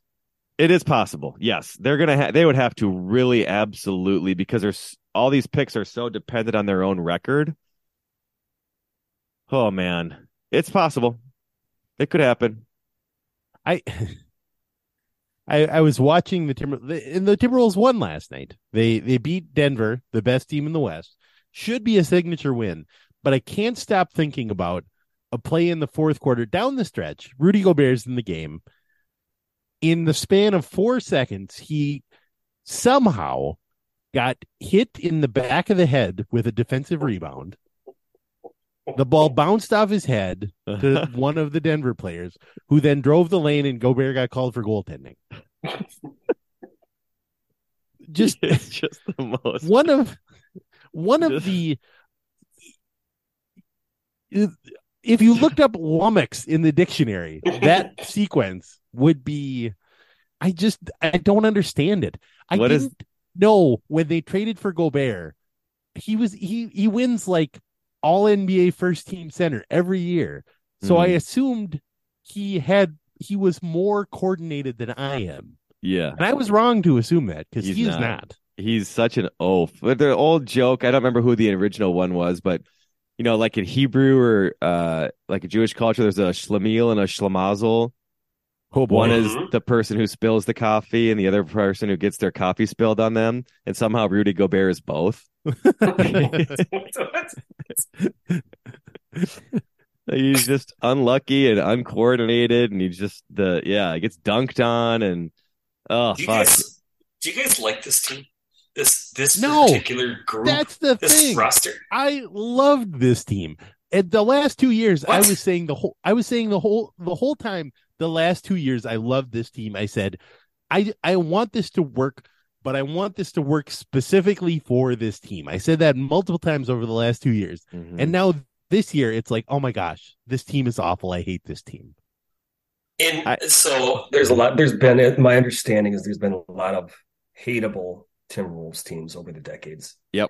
Speaker 2: it is possible. Yes, they're gonna ha- they would have to really absolutely because there's all these picks are so dependent on their own record. Oh man, it's possible. It could happen.
Speaker 3: I I I was watching the Timber and the Timberwolves won last night. They they beat Denver, the best team in the West. Should be a signature win, but I can't stop thinking about a play in the fourth quarter down the stretch. Rudy Gobert's in the game. In the span of 4 seconds, he somehow got hit in the back of the head with a defensive rebound. The ball bounced off his head to one of the Denver players, who then drove the lane and Gobert got called for goaltending. Just
Speaker 2: it's just the most
Speaker 3: one of one of the if you looked up lummox in the dictionary, that sequence would be I just I don't understand it. I
Speaker 2: What is-
Speaker 3: didn't know when they traded for Gobert, he was he he wins like all NBA first team center every year. So I
Speaker 2: Mhm.
Speaker 3: assumed he had he was more coordinated than I am.
Speaker 2: yeah.
Speaker 3: And I was wrong to assume that because
Speaker 2: He's
Speaker 3: he's,
Speaker 2: not.
Speaker 3: not.
Speaker 2: He's such an oaf. But the old joke, I don't remember who the original one was, but you know, like in Hebrew or uh like a Jewish culture, there's a schlemiel and a schlimazel.
Speaker 3: Oh
Speaker 2: One is
Speaker 4: Mhm.
Speaker 2: the person who spills the coffee, and the other person who gets their coffee spilled on them. And somehow Rudy Gobert is both. He's just unlucky and uncoordinated, and he's just the yeah, he gets dunked on, and oh
Speaker 4: do
Speaker 2: fuck,
Speaker 4: guys do you guys like this team? This this
Speaker 3: No.
Speaker 4: particular group,
Speaker 3: That's the
Speaker 4: this
Speaker 3: thing.
Speaker 4: roster.
Speaker 3: I loved this team. At the last two years, I was saying the whole I was saying the whole the whole time the last two years I loved this team. I said, I I want this to work, but I want this to work specifically for this team. I said that multiple times over the last two years.
Speaker 2: Mhm.
Speaker 3: And now this year it's like, oh my gosh, this team is awful. I hate this team.
Speaker 4: And
Speaker 2: I-
Speaker 4: so there's a lot. There's been my understanding is there's been a lot of hateable Timberwolves teams over the decades.
Speaker 2: Yep.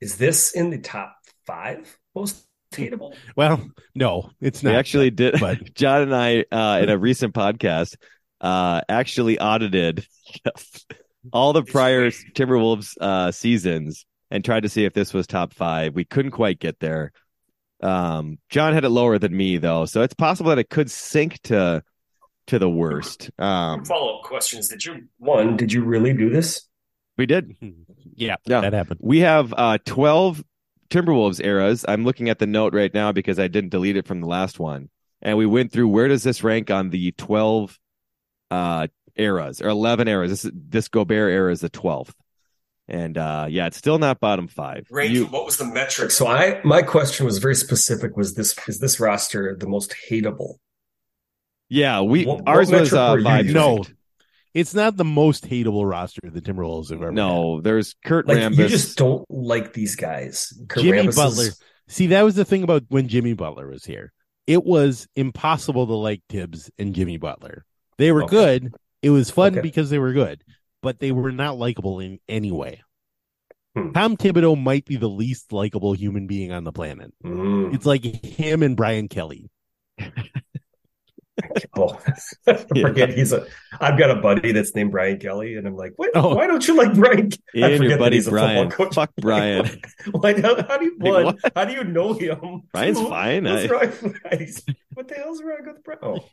Speaker 4: Is this in the top five most hateable?
Speaker 3: Well, no, it's not.
Speaker 2: we
Speaker 3: not.
Speaker 2: actually did.
Speaker 3: but-
Speaker 2: John and I, uh, in a recent podcast, uh, actually audited all the prior Timberwolves uh, seasons and tried to see if this was top five. We couldn't quite get there. Um, John had it lower than me though, so it's possible that it could sink to to the worst. Um,
Speaker 4: Follow up questions. Did you one? Did you really do this?
Speaker 2: We did.
Speaker 3: Yeah,
Speaker 2: Yeah.
Speaker 3: that happened.
Speaker 2: We have uh, 12 Timberwolves eras. I'm looking at the note right now because I didn't delete it from the last one. And we went through where does this rank on the 12 uh, eras or 11 eras? This this Gobert era is the 12th. And uh, yeah, it's still not bottom five.
Speaker 4: Rank.
Speaker 2: You-
Speaker 4: what was the metric? So I my question was very specific. Was this is this roster the most hateable?
Speaker 2: yeah, we
Speaker 4: What- what
Speaker 2: ours was
Speaker 4: metric
Speaker 2: uh,
Speaker 4: were you
Speaker 2: vibe.
Speaker 4: using?
Speaker 3: No, it's not the most hateable roster the Timberwolves have ever.
Speaker 2: No, there's Kurt
Speaker 4: Like
Speaker 2: Rambis.
Speaker 4: you just don't like these guys. Kurt
Speaker 3: Jimmy
Speaker 4: Rambis
Speaker 3: Butler. had. See, that was the thing about when Jimmy Butler was here. It was impossible to like Thibs and Jimmy Butler. They were
Speaker 4: Okay.
Speaker 3: good. It was fun
Speaker 4: Okay.
Speaker 3: because they were good, but they were not likable in any way.
Speaker 4: Hmm.
Speaker 3: Tom Thibodeau might be the least likable human being on the planet.
Speaker 4: Mm.
Speaker 3: It's like him and Brian Kelly.
Speaker 4: Oh, I forget he's a. I've got a buddy that's named Brian Kelly, and I'm like, what?
Speaker 3: Oh.
Speaker 4: Why don't you like Brian? I
Speaker 2: And your
Speaker 4: forget that he's a football coach.
Speaker 2: Fuck Brian.
Speaker 4: Why? How, how do you
Speaker 2: Like,
Speaker 4: one? How do you know him?
Speaker 2: Brian's
Speaker 4: Two,
Speaker 2: fine.
Speaker 4: What's
Speaker 2: I-
Speaker 4: wrong? What the hell's wrong with Brian? Oh,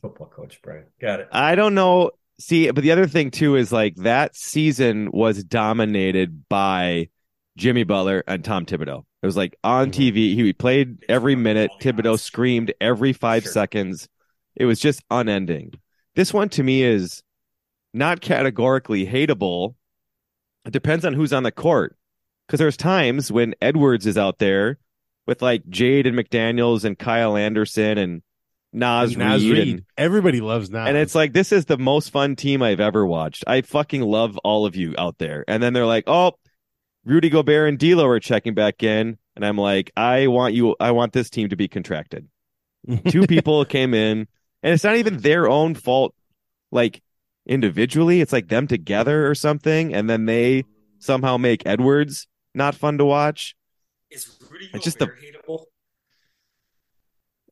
Speaker 4: football coach Brian. Got it.
Speaker 2: I don't know. See, but the other thing too is like that season was dominated by Jimmy Butler and Tom Thibodeau. It was like on
Speaker 4: Mhm.
Speaker 2: TV. He played every minute. Thibodeau screamed every five
Speaker 4: Sure.
Speaker 2: seconds. It was just unending. This one to me is not categorically hateable. It depends on who's on the court. Because there's times when Edwards is out there with like Jaden McDaniels and Kyle Anderson and Naz,
Speaker 3: Naz
Speaker 2: Reid
Speaker 3: Reid.
Speaker 2: and
Speaker 3: Everybody loves Naz.
Speaker 2: and it's like this is the most fun team I've ever watched. I fucking love all of you out there. And then they're like, "Oh, Rudy Gobert and D'Lo are checking back in," and I'm like, "I want you. I want this team to be contracted." Two people came in, and it's not even their own fault. Like individually, it's like them together or something, and then they somehow make Edwards not fun to watch.
Speaker 4: Is Rudy
Speaker 2: It's just the-
Speaker 4: Gobert hateable?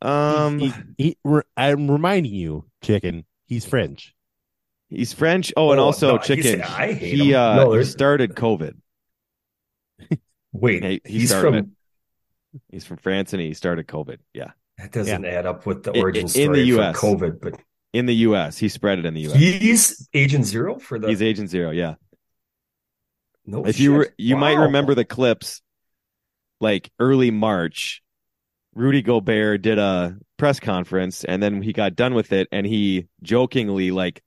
Speaker 2: Um,
Speaker 3: He- he- re- I'm reminding you, chicken. He's French.
Speaker 2: he's French. Oh, and
Speaker 4: Oh,
Speaker 2: also
Speaker 4: no,
Speaker 2: chicken.
Speaker 4: said I hate
Speaker 2: he
Speaker 4: him.
Speaker 2: uh
Speaker 4: No,
Speaker 2: he started COVID.
Speaker 4: Wait,
Speaker 2: Hey, he
Speaker 4: he's
Speaker 2: started
Speaker 4: from.
Speaker 2: it. He's from France and he started COVID. Yeah.
Speaker 4: That doesn't add up with the origin
Speaker 2: in
Speaker 4: story
Speaker 2: the
Speaker 4: from
Speaker 2: US.
Speaker 4: COVID, but
Speaker 2: In the US. He spread it in the US.
Speaker 4: he's Agent Zero for the.
Speaker 2: He's Agent Zero, yeah.
Speaker 4: no
Speaker 2: if you
Speaker 4: shit.
Speaker 2: re- you might remember the clips like early March, Rudy Gobert did a press conference and then he got done with it and he jokingly like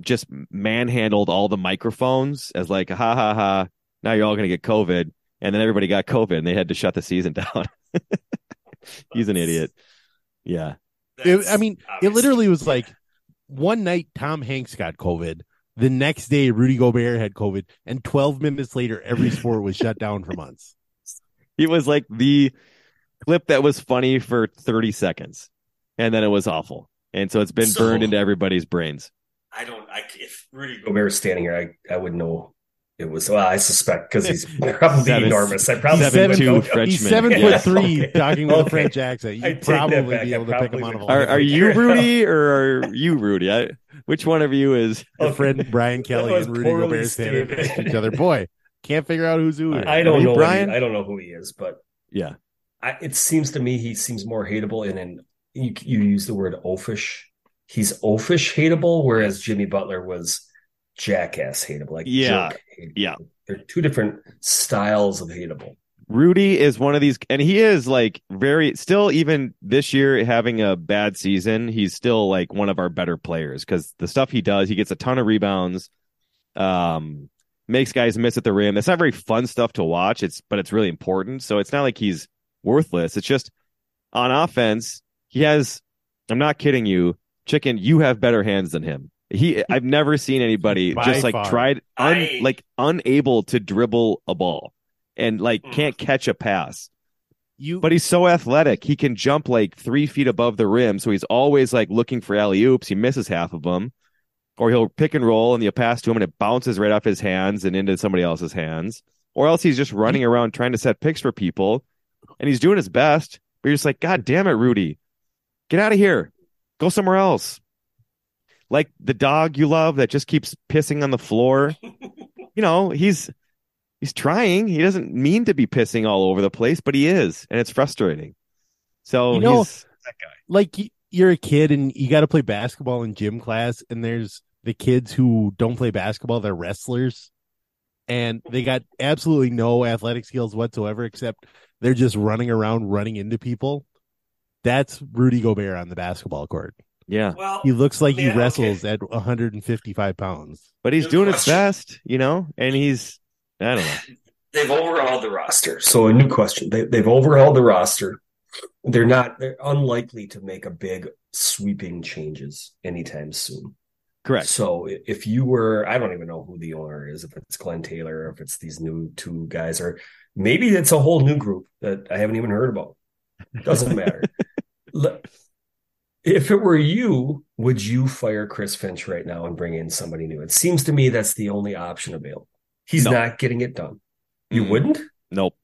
Speaker 2: just manhandled all the microphones as like ha ha ha now you're all going to get covid and then everybody got covid and they had to shut the season down. He's an idiot. Yeah.
Speaker 3: It- I mean, it literally was like one night Tom Hanks got COVID. The next day, Rudy Gobert had COVID, and 12 minutes later, every sport was shut down for months.
Speaker 2: He was like the clip that was funny for 30 seconds and then it was awful. And so it's been
Speaker 4: So-
Speaker 2: burned into everybody's brains.
Speaker 4: I don't. I if Rudy Gobert was standing here, I I would know it was. Well, I suspect because he's probably
Speaker 2: Seven-
Speaker 4: enormous. I probably
Speaker 2: seven
Speaker 4: would
Speaker 2: two
Speaker 4: know.
Speaker 2: Frenchman.
Speaker 3: He's seven
Speaker 2: Yeah.
Speaker 3: foot three,
Speaker 4: Okay.
Speaker 3: talking with
Speaker 4: Okay.
Speaker 3: a French accent.
Speaker 4: I
Speaker 3: You'd
Speaker 4: take
Speaker 3: probably be able to pick him
Speaker 4: probably
Speaker 3: out of a
Speaker 4: would.
Speaker 2: Are are you Rudy or are you Rudy? I, which one of you is?
Speaker 3: Your
Speaker 4: Okay.
Speaker 3: friend Brian Kelly and Rudy
Speaker 4: poorly
Speaker 3: Gobert standing
Speaker 4: stated.
Speaker 3: next to each other. Boy, can't figure out who's who.
Speaker 2: All right.
Speaker 4: I don't know
Speaker 2: Brian?
Speaker 4: Brian. I don't know who he is, but
Speaker 2: Yeah.
Speaker 4: I, it seems to me he seems more hateable. And in you, you use the word oafish. He's oafish hateable, whereas Jimmy Butler was jackass hateable. Like
Speaker 2: Yeah.
Speaker 4: hateable.
Speaker 2: Yeah.
Speaker 4: they're two different styles of hateable.
Speaker 2: Rudy is one of these, and he is like very still even this year having a bad season. He's still like one of our better players because the stuff he does, he gets a ton of rebounds, um, makes guys miss at the rim. It's not very fun stuff to watch. It's but it's really important. So it's not like he's worthless. It's just on offense, he has. I'm not kidding you, chicken. You have better hands than him. He, I've never seen anybody
Speaker 3: By
Speaker 2: just like
Speaker 3: far.
Speaker 2: tried, un,
Speaker 4: I-
Speaker 2: like unable to dribble a ball and like
Speaker 4: Mm.
Speaker 2: can't catch a pass.
Speaker 3: You,
Speaker 2: But he's so athletic. He can jump like three feet above the rim. So he's always like looking for alley oops. He misses half of them. Or he'll pick and roll and you'll pass to him and it bounces right off his hands and into somebody else's hands. Or else he's just running around trying to set picks for people and he's doing his best. But you're just like, God damn it, Rudy. Get out of here. Go somewhere else. Like the dog you love that just keeps pissing on the floor. you know, he's he's trying. He doesn't mean to be pissing all over the place, but he is, and it's frustrating. So
Speaker 3: You know-
Speaker 2: he's
Speaker 3: like you're a kid and you got to play basketball in gym class, and there's the kids who don't play basketball, they're wrestlers, and they got absolutely no athletic skills whatsoever, except they're just running around, running into people. That's Rudy Gobert on the basketball court.
Speaker 2: Yeah,
Speaker 4: Well,
Speaker 3: He looks like he
Speaker 4: Yeah, okay.
Speaker 3: wrestles at 155 pounds.
Speaker 2: but he's
Speaker 4: Good
Speaker 2: doing his
Speaker 4: question.
Speaker 2: best, you know, and he's I don't know.
Speaker 4: they've overhauled the roster. So a new question. They, they've overhauled the roster. They're not, they're unlikely to make a big sweeping changes anytime soon.
Speaker 2: Correct.
Speaker 4: So if you were, I don't even know who the owner is, if it's Glenn Taylor, if it's these new two guys, or maybe it's a whole new group that I haven't even heard about. Doesn't matter. Le- If it were you, would you fire Chris Finch right now and bring in somebody new? It seems to me that's the only option available. He's
Speaker 2: No.
Speaker 4: not getting it done. You
Speaker 2: Mm.
Speaker 4: wouldn't?
Speaker 2: Nope.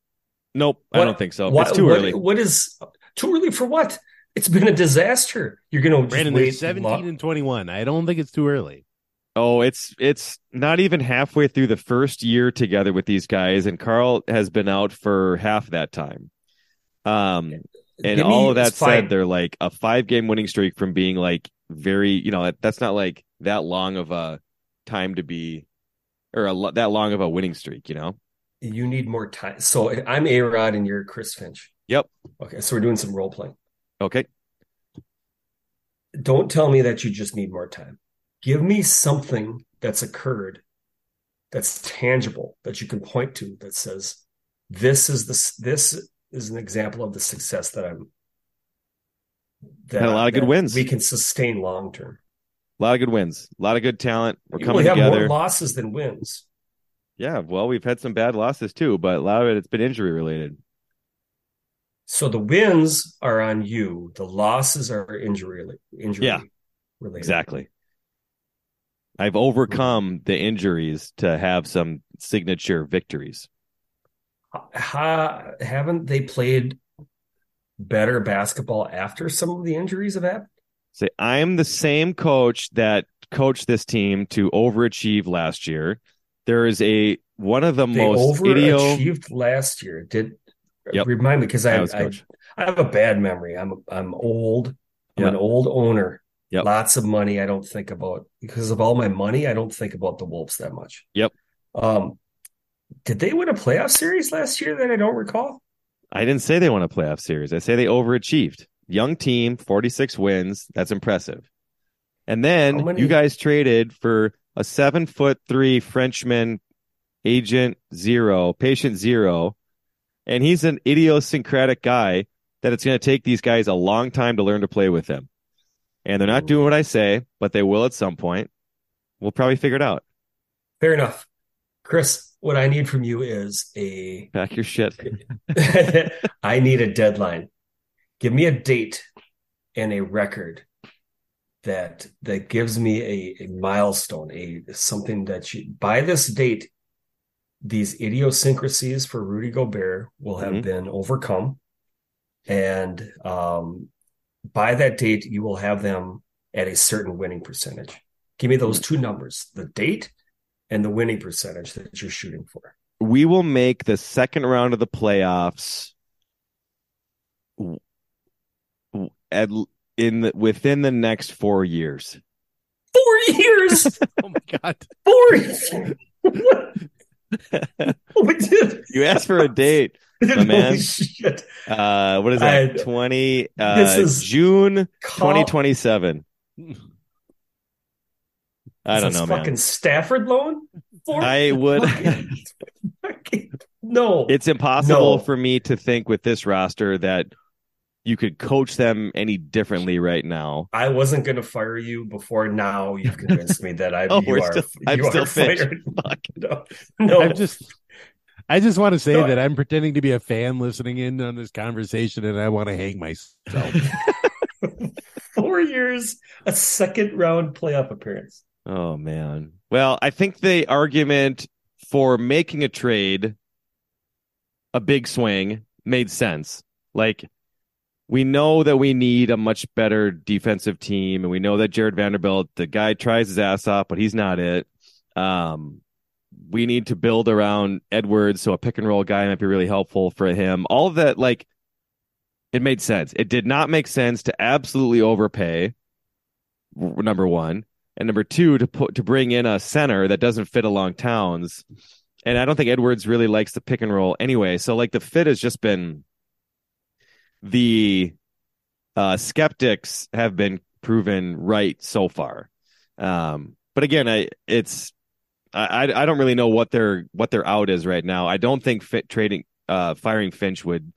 Speaker 2: Nope. I don't think so.
Speaker 4: What-
Speaker 2: it's too
Speaker 4: what-
Speaker 2: early.
Speaker 4: What is too early for what? It's been a disaster. You're going to
Speaker 3: Brandon,
Speaker 4: wait
Speaker 3: 17
Speaker 4: lo-
Speaker 3: and 21. I don't think it's too early.
Speaker 2: Oh, it's it's not even halfway through the first year together with these guys, and Karl has been out for half that time. Um, and all of that
Speaker 4: fine.
Speaker 2: said, they're like a five game winning streak from being like very, you know, that- that's not like that long of a time to be, or a that long of a winning streak, you know.
Speaker 4: You need more time. So I'm A Rod and you're Chris Finch.
Speaker 2: Yep.
Speaker 4: Okay, so we're doing some role playing.
Speaker 2: Okay.
Speaker 4: Don't tell me that you just need more time. Give me something that's occurred that's tangible that you can point to that says this is the this is an example of the success that I'm that,
Speaker 2: Had a lot of good wins.
Speaker 4: we can sustain long term.
Speaker 2: A lot of good wins, a lot of good talent. We're
Speaker 4: We
Speaker 2: coming
Speaker 4: have
Speaker 2: together.
Speaker 4: more losses than wins.
Speaker 2: Yeah. Well, we've had some bad losses too, but a lot of it it's been injury related.
Speaker 4: So the wins are on you. The losses are injury injury
Speaker 2: Yeah,
Speaker 4: related.
Speaker 2: Exactly. I've overcome the injuries to have some signature victories.
Speaker 4: Ha, haven't they played better basketball after some of the injuries have happened?
Speaker 2: Say, I'm the same coach that coached this team to overachieve last year. There is a one of the
Speaker 4: They
Speaker 2: most idio.
Speaker 4: overachieved last year. Did
Speaker 2: Yep.
Speaker 4: remind me because I,
Speaker 2: I
Speaker 4: I. I have a bad memory. I'm I'm old. I'm
Speaker 2: Yep.
Speaker 4: an old owner.
Speaker 2: Yep.
Speaker 4: Lots of money. I don't think about because of all my money. I don't think about the Wolves that much.
Speaker 2: Yep.
Speaker 4: Um, did they win a playoff series last year that I don't recall?
Speaker 2: I didn't say they won a playoff series. I say they overachieved. Young team, 46 wins. That's impressive. And then
Speaker 4: many-
Speaker 2: you guys traded for a seven foot three Frenchman, agent zero, patient zero. And he's an idiosyncratic guy that it's going to take these guys a long time to learn to play with him. And they're not doing what I say, but they will at some point. We'll probably figure it out.
Speaker 4: Fair enough, Chris. What I need from you is a
Speaker 2: Pack your shit.
Speaker 4: I need a deadline. Give me a date and a record that that gives me a, a milestone, a something that you by this date, these idiosyncrasies for Rudy Gobert will have
Speaker 2: Mhm.
Speaker 4: been overcome. And um, by that date, you will have them at a certain winning percentage. Give me those two numbers, the date and the winning percentage that you're shooting for.
Speaker 2: we will make the second round of the playoffs w- w- at in the, within the next four years.
Speaker 4: Four years.
Speaker 3: Oh my god.
Speaker 4: Four years. what? What did-
Speaker 2: You asked for a date.
Speaker 4: Holy
Speaker 2: man.
Speaker 4: shit.
Speaker 2: Uh, what is that?
Speaker 4: I-
Speaker 2: Twenty uh,
Speaker 4: This is-
Speaker 2: June twenty twenty seven. I
Speaker 4: Is
Speaker 2: don't know.
Speaker 4: this fucking
Speaker 2: man.
Speaker 4: Stafford loan? Four-
Speaker 2: I would.
Speaker 4: fucking- fucking- no.
Speaker 2: It's impossible
Speaker 4: No.
Speaker 2: for me to think with this roster that you could coach them any differently right now.
Speaker 4: I wasn't going to fire you before now. You've convinced me that I.
Speaker 2: Oh,
Speaker 4: you
Speaker 2: we're
Speaker 4: are,
Speaker 2: still- I'm
Speaker 4: you
Speaker 2: still
Speaker 4: are fired.
Speaker 2: Fuck.
Speaker 4: No, no.
Speaker 3: I'm just I just want to say
Speaker 4: No, I-
Speaker 3: that I'm pretending to be a fan listening in on this conversation and I want to hang myself.
Speaker 4: four years, a second round playoff appearance.
Speaker 2: Oh man. Well, I think the argument for making a trade a big swing made sense. Like we know that we need a much better defensive team and we know that Jared Vanderbilt, the guy tries his ass off, but he's not it. Um we need to build around Edwards, so a pick and roll guy might be really helpful for him. All of that, like It made sense. It did not make sense to absolutely overpay. Number one, and number two to put to bring in a center that doesn't fit along Towns, and I don't think Edwards really likes the pick and roll anyway. So like the fit has just been the uh, skeptics have been proven right so far. Um, but again, I it's I I don't really know what their what their out is right now. I don't think fit trading uh firing Finch would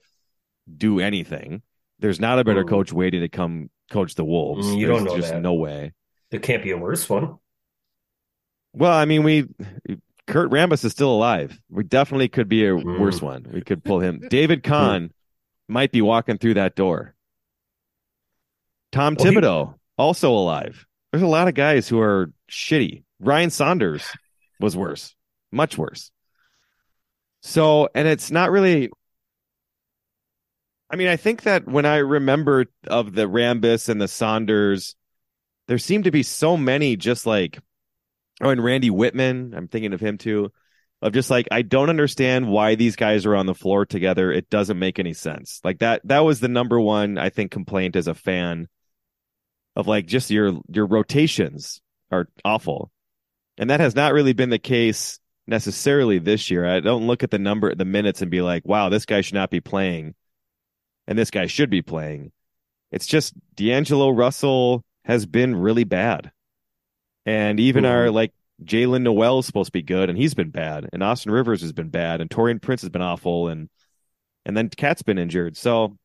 Speaker 2: do anything. There's not a better
Speaker 4: Mm.
Speaker 2: coach waiting to come coach the Wolves.
Speaker 4: Mm, you
Speaker 2: There's
Speaker 4: don't know
Speaker 2: just
Speaker 4: that.
Speaker 2: no way.
Speaker 4: There can't be a worse one.
Speaker 2: Well, I mean, we Kurt Rambis is still alive. We definitely could be a
Speaker 4: Mm.
Speaker 2: worse one. We could pull him. David Kahn might be walking through that door. Tom
Speaker 4: Well, he-
Speaker 2: Thibodeau also alive. There's a lot of guys who are shitty. Ryan Saunders was worse, much worse. So, and it's not really. I mean, I think that when I remember of the Rambis and the Saunders, there seem to be so many just like oh and randy wittman i'm thinking of him too of just like i don't understand why these guys are on the floor together. It doesn't make any sense. Like that that was the number one i think complaint as a fan of like just your your rotations are awful. And that has not really been the case necessarily this year. I don't look at the number the minutes and be like wow this guy should not be playing and this guy should be playing. It's just d'angelo russell has been really bad and even our like Jaylen Nowell is supposed to be good, and he's been bad. And Austin Rivers has been bad, and Taurean Prince has been awful, and and then KAT's been injured. So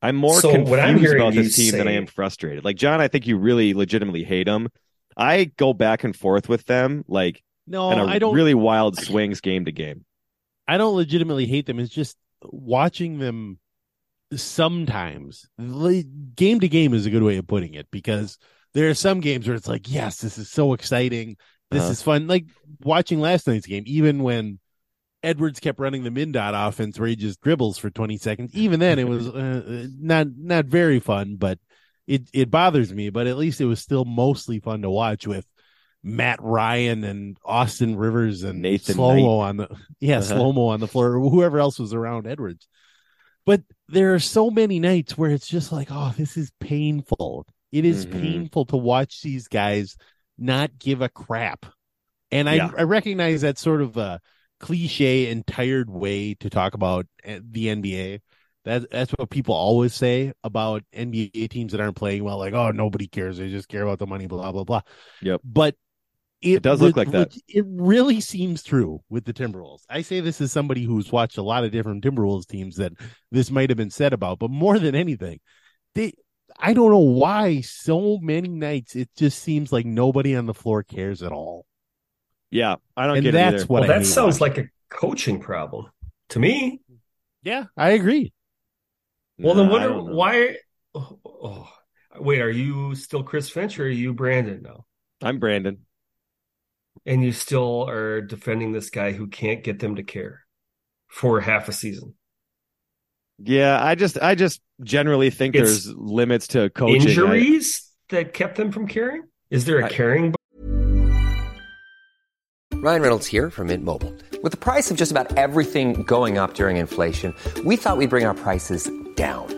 Speaker 2: I'm more
Speaker 4: So
Speaker 2: confused
Speaker 4: what I'm
Speaker 2: about this team than I am frustrated. Like John, I think you really legitimately hate them. I go back and forth with them, like
Speaker 3: No,
Speaker 2: in a
Speaker 3: I don't.
Speaker 2: really wild swings game to game.
Speaker 3: I don't legitimately hate them. It's just watching them sometimes. Game to game is a good way of putting it because there are some games where it's like, yes, this is so exciting. This
Speaker 2: Uh-huh.
Speaker 3: is fun. Like watching last night's game, even when Edwards kept running the min dot offense where he just dribbles for 20 seconds. Even then, it was uh, uh, not not very fun, but it it bothers me. But at least it was still mostly fun to watch with Matt Ryan and Austin Rivers and
Speaker 2: Nathan Knight.
Speaker 3: on the yeah
Speaker 2: Uh-huh.
Speaker 3: slow mo on the floor or whoever else was around Edwards. But there are so many nights where it's just like, oh, this is painful. It is
Speaker 2: Mhm.
Speaker 3: painful to watch these guys not give a crap. And I,
Speaker 2: Yeah.
Speaker 3: I recognize that sort of a cliche and tired way to talk about uh, the NBA. That, that's what people always say about NBA teams that aren't playing well. Like, oh, nobody cares. They just care about the money, blah, blah, blah.
Speaker 2: Yep.
Speaker 3: But it,
Speaker 2: It does look like that.
Speaker 3: It really seems true with the Timberwolves. I say this as somebody who's watched a lot of different Timberwolves teams that this might have been said about, but more than anything, they I don't know why so many nights it just seems like nobody on the floor cares at all.
Speaker 2: Yeah, I don't
Speaker 3: And
Speaker 2: get
Speaker 3: that's
Speaker 2: it either.
Speaker 3: what
Speaker 4: well,
Speaker 3: I
Speaker 4: that sounds
Speaker 3: watching.
Speaker 4: like a coaching problem to me.
Speaker 3: Yeah, I agree.
Speaker 4: Well, then
Speaker 2: Nah,
Speaker 4: what?
Speaker 2: I don't know.
Speaker 4: why? Oh, oh. Wait, are you still Chris Finch or are you Brandon now?
Speaker 2: I'm Brandon.
Speaker 4: And you still are defending this guy who can't get them to care for half a season.
Speaker 2: Yeah, I just I just generally think
Speaker 4: It's
Speaker 2: there's limits to coaching. I-
Speaker 4: Injuries that kept them from caring? Is there a
Speaker 5: I-
Speaker 4: caring?
Speaker 5: Ryan Reynolds here from Mint Mobile. With the price of just about everything going up during inflation, we thought we'd bring our prices down.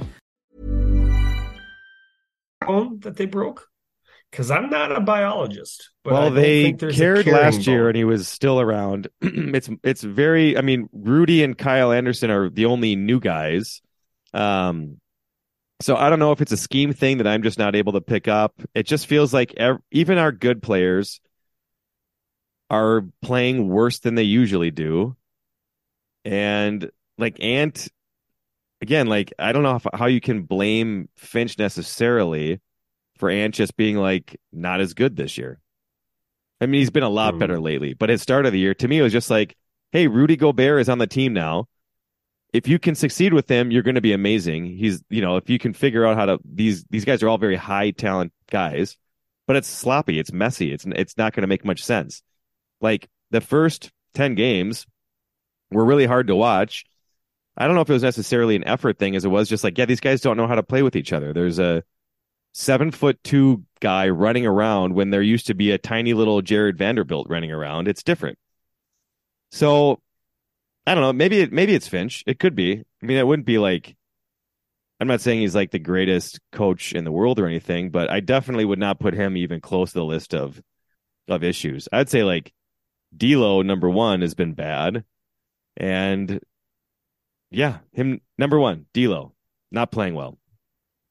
Speaker 4: that they broke? Because I'm not a biologist,
Speaker 2: well, they
Speaker 4: think there's a
Speaker 2: cared last year
Speaker 4: bone.
Speaker 2: and he was still around. it's it's very. I mean, Rudy and Kyle Anderson are the only new guys. Um, so I don't know if it's a scheme thing that I'm just not able to pick up. It just feels like ev- even our good players are playing worse than they usually do. And like Ant, again, like I don't know if, how you can blame Finch necessarily for Ant just being like not as good this year. I mean, he's been a lot better hmm. lately, but at start of the year, to me, it was just like, hey, Rudy Gobert is on the team now. If you can succeed with him, you're going to be amazing. He's, you know, if you can figure out how to these these guys are all very high talent guys, but it's sloppy, it's messy, it's it's not going to make much sense. Like the first ten games were really hard to watch. I don't know if it was necessarily an effort thing, as it was just like, yeah, these guys don't know how to play with each other. There's a seven foot two guy running around when there used to be a tiny little Jared Vanderbilt running around. It's different. So I don't know. Maybe it, maybe it's Finch. It could be. I mean, it wouldn't be like. I'm not saying he's like the greatest coach in the world or anything, but I definitely would not put him even close to the list of of issues. I'd say like D'Lo number one has been bad, and yeah, him number one D'Lo not playing well.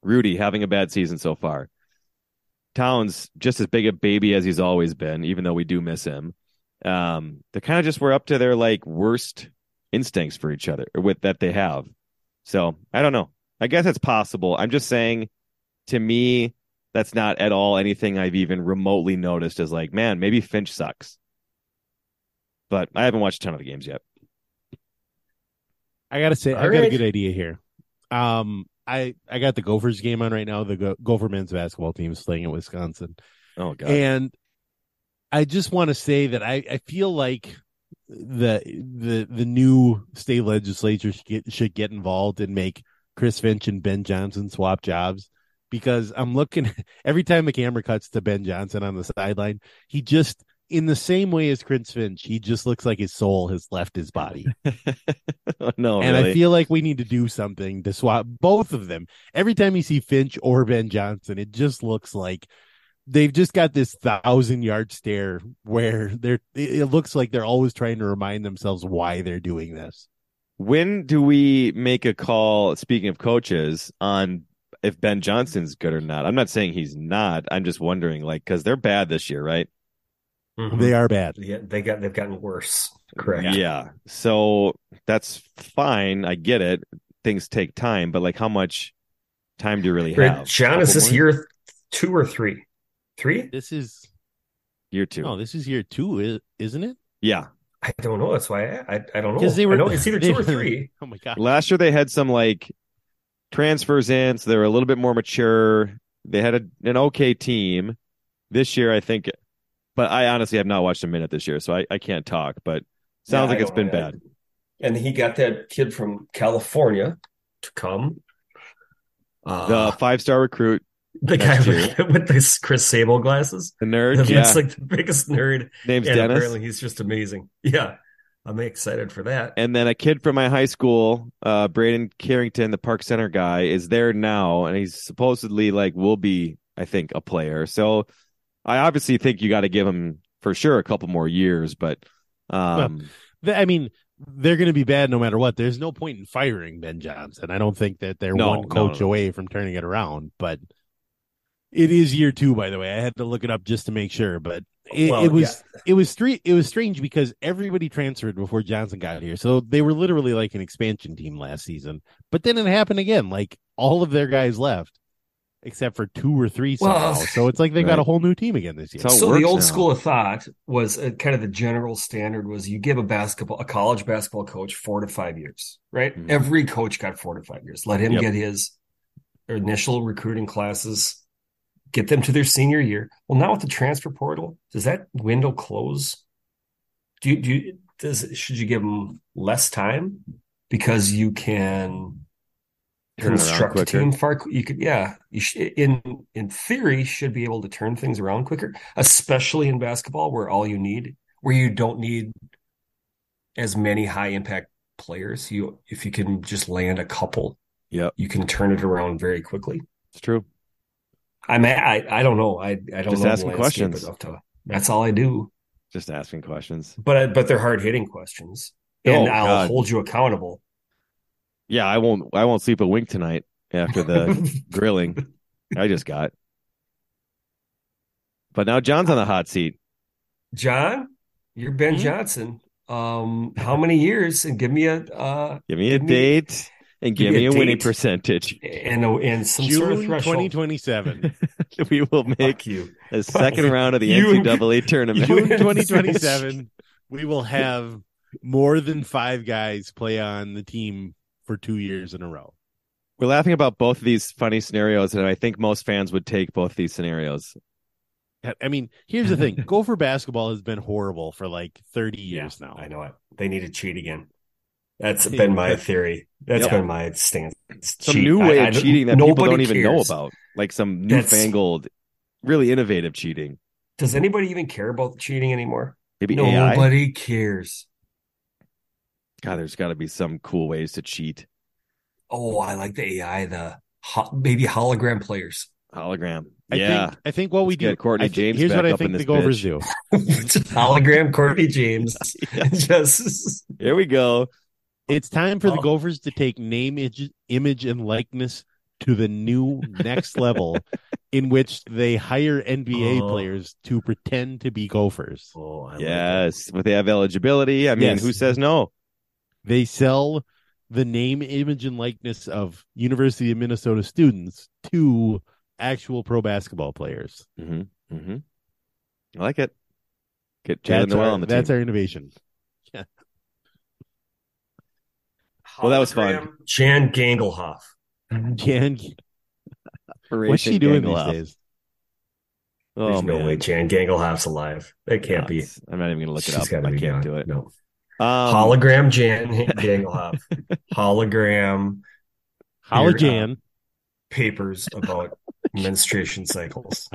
Speaker 2: Rudy having a bad season so far. Towns just as big a baby as he's always been, even though we do miss him. Um, they kind of just were up to their like worst instincts for each other with that they have. So I don't know. I guess it's possible. I'm just saying to me, that's not at all anything I've even remotely noticed as like, man, maybe Finch sucks. But I haven't watched a ton of the games yet.
Speaker 3: I gotta say,
Speaker 4: All
Speaker 3: I got a good idea here. Um, I I got the Gophers game on right now. The Go- Gopher men's basketball team is playing at Wisconsin,
Speaker 2: Oh god.
Speaker 3: and I just want to say that I I feel like the the the new state legislature should get, should get involved and make Chris Finch and Ben Johnson swap jobs because I'm looking every time the camera cuts to Ben Johnson on the sideline, he just in the same way as Chris Finch, he just looks like his soul has left his body.
Speaker 2: no,
Speaker 3: and
Speaker 2: really.
Speaker 3: I feel like we need to do something to swap both of them. Every time you see Finch or Ben Johnson, it just looks like they've just got this thousand yard stare where they're it it looks like they're always trying to remind themselves why they're doing this.
Speaker 2: when do we make a call speaking of coaches on if ben johnson's good or not i'm not saying he's not i'm just wondering like because they're bad this year right
Speaker 4: Mhm.
Speaker 3: They are bad.
Speaker 4: Yeah, they got they've gotten worse. Correct.
Speaker 2: yeah so that's fine i get it things take time but like how much time do you really
Speaker 4: Right,
Speaker 2: have
Speaker 4: John, is this
Speaker 2: more?
Speaker 4: year two or three? Three?
Speaker 3: This is
Speaker 2: year two
Speaker 3: no, this is year two, i- isn't it?
Speaker 2: yeah
Speaker 4: I don't know. That's why I I, I don't know.
Speaker 3: Because they were
Speaker 4: I know it's either
Speaker 3: they
Speaker 4: two or
Speaker 3: were-
Speaker 4: three.
Speaker 3: Oh my god!
Speaker 2: last year they had some like transfers in so they were a little bit more mature they had a, an okay team this year i think but i honestly have not watched a minute this year so i, I can't talk but sounds
Speaker 4: Yeah,
Speaker 2: like it's been
Speaker 4: know.
Speaker 2: bad
Speaker 4: And he got that kid from California to come. Uh,
Speaker 2: the five star recruit
Speaker 4: the guy with, with this Chris Sable glasses.
Speaker 2: the nerd yeah
Speaker 4: like the biggest nerd.
Speaker 2: name's
Speaker 4: and
Speaker 2: dennis
Speaker 4: apparently he's just amazing. Yeah. I'm excited for that.
Speaker 2: and then a kid from my high school uh braeden carrington the park center guy is there now and he's supposedly like will be i think a player so i obviously think you got to give him for sure a couple more years but um
Speaker 3: Th- I mean, they're going to be bad no matter what. There's no point in firing Ben Johnson. I don't think that they're
Speaker 2: No,
Speaker 3: one coach
Speaker 2: no.
Speaker 3: away from turning it around. But it is year two, by the way. I had to look it up just to make sure. But it,
Speaker 4: Well,
Speaker 3: it was it was stre- it was strange because everybody transferred before Johnson got here, so they were literally like an expansion team last season. But then it happened again. Like all of their guys left, except for two or three
Speaker 4: Well,
Speaker 3: somehow. so it's like they got a whole new team again this year.
Speaker 2: So-
Speaker 4: so the old
Speaker 2: now.
Speaker 4: school of thought was uh, kind of the general standard was you give a basketball a college basketball coach four to five years right
Speaker 2: Mhm.
Speaker 4: every coach got four to five years let him
Speaker 2: Yep.
Speaker 4: get his initial recruiting classes get them to their senior year well now with the transfer portal does that window close do you, do you does should you give them less time because you can
Speaker 2: Turn it around
Speaker 4: construct a team far you could yeah you sh- in in theory should be able to turn things around quicker especially in basketball where all you need where you don't need as many high impact players. You if you can just land a couple
Speaker 2: Yep,
Speaker 4: you can turn it around very quickly.
Speaker 2: It's true.
Speaker 4: i mean i i don't know. I i don't
Speaker 2: Just
Speaker 4: know
Speaker 2: asking questions.
Speaker 4: to that's all i do.
Speaker 2: Just asking questions.
Speaker 4: but but they're hard hitting questions oh, and
Speaker 2: Oh,
Speaker 4: i'll
Speaker 2: God.
Speaker 4: hold you accountable
Speaker 2: Yeah, I won't. I won't sleep a wink tonight after the grilling I just got. But now John's on the hot seat.
Speaker 4: john You're Ben
Speaker 3: Mhm.
Speaker 4: Johnson. Um, how many years? And give me a uh,
Speaker 2: Give me a
Speaker 4: me-
Speaker 2: date and give
Speaker 4: give me
Speaker 2: me
Speaker 4: a
Speaker 2: a winning percentage.
Speaker 4: and and some
Speaker 3: June
Speaker 4: sort of threshold.
Speaker 3: 2027.
Speaker 2: we will
Speaker 4: Fuck
Speaker 2: make
Speaker 4: you.
Speaker 2: a second round of the
Speaker 4: You-
Speaker 2: NCAA tournament.
Speaker 3: June 2027, we will have more than five guys play on the team for two years in a row.
Speaker 2: We're laughing about both of these funny scenarios, and I think most fans would take both these scenarios.
Speaker 3: I mean, here's the thing Gopher basketball has been horrible for like 30 years now.
Speaker 4: I know it. They need to cheat again. That's been my theory. That's
Speaker 2: Yep.
Speaker 4: been my stance.
Speaker 2: Some
Speaker 4: Cheat.
Speaker 2: new way
Speaker 4: I- I
Speaker 2: of
Speaker 4: don't-
Speaker 2: cheating that people
Speaker 4: nobody
Speaker 2: don't even know about, like some
Speaker 4: That's-
Speaker 2: newfangled, really innovative cheating.
Speaker 4: Does anybody even care about cheating anymore?
Speaker 2: Maybe AI.
Speaker 4: Nobody cares.
Speaker 2: God, there's got to be some cool ways to cheat.
Speaker 4: Oh, I like the AI, the ho- maybe hologram players.
Speaker 2: Hologram.
Speaker 3: I
Speaker 2: yeah.
Speaker 3: think I think what we
Speaker 2: Let's
Speaker 3: do.
Speaker 2: get Courtney
Speaker 3: I think-
Speaker 2: James
Speaker 3: here's
Speaker 2: back
Speaker 3: what I
Speaker 2: up
Speaker 3: think the
Speaker 2: this
Speaker 3: Gophers do.
Speaker 4: Just hologram Courtney James. Just
Speaker 2: Here we go.
Speaker 3: It's time for the
Speaker 4: Oh.
Speaker 3: Gophers to take name, image, image, and likeness to the new next level, in which they hire NBA
Speaker 4: Oh.
Speaker 3: players to pretend to be Gophers.
Speaker 4: oh, I like
Speaker 2: Yes. But they have eligibility. I mean,
Speaker 3: Yes.
Speaker 2: who says no?
Speaker 3: They sell the name, image, and likeness of University of Minnesota students to actual pro basketball players.
Speaker 2: Mm-hmm. Mm-hmm. I like it. Get
Speaker 3: Jaylen
Speaker 2: Nowell
Speaker 3: our,
Speaker 2: on the
Speaker 3: that's
Speaker 2: team.
Speaker 3: our innovation.
Speaker 4: that.
Speaker 2: Well, that was fun.
Speaker 4: Jan Gangelhoff.
Speaker 3: Jan,
Speaker 2: Operation
Speaker 3: what's she doing
Speaker 2: Gangelhoff.
Speaker 3: these days?
Speaker 2: Oh,
Speaker 4: There's no
Speaker 2: man.
Speaker 4: way Jan Gangelhoff's alive. It can't be.
Speaker 2: I'm not even going to look it
Speaker 4: She's
Speaker 2: up.
Speaker 4: gotta
Speaker 2: I
Speaker 4: be
Speaker 2: can't
Speaker 4: gone.
Speaker 2: do it.
Speaker 4: No.
Speaker 2: Um,
Speaker 4: Hologram Jan Gangelhoff. Hologram
Speaker 3: Holla
Speaker 4: Here,
Speaker 3: Jan.
Speaker 4: papers about menstruation cycles.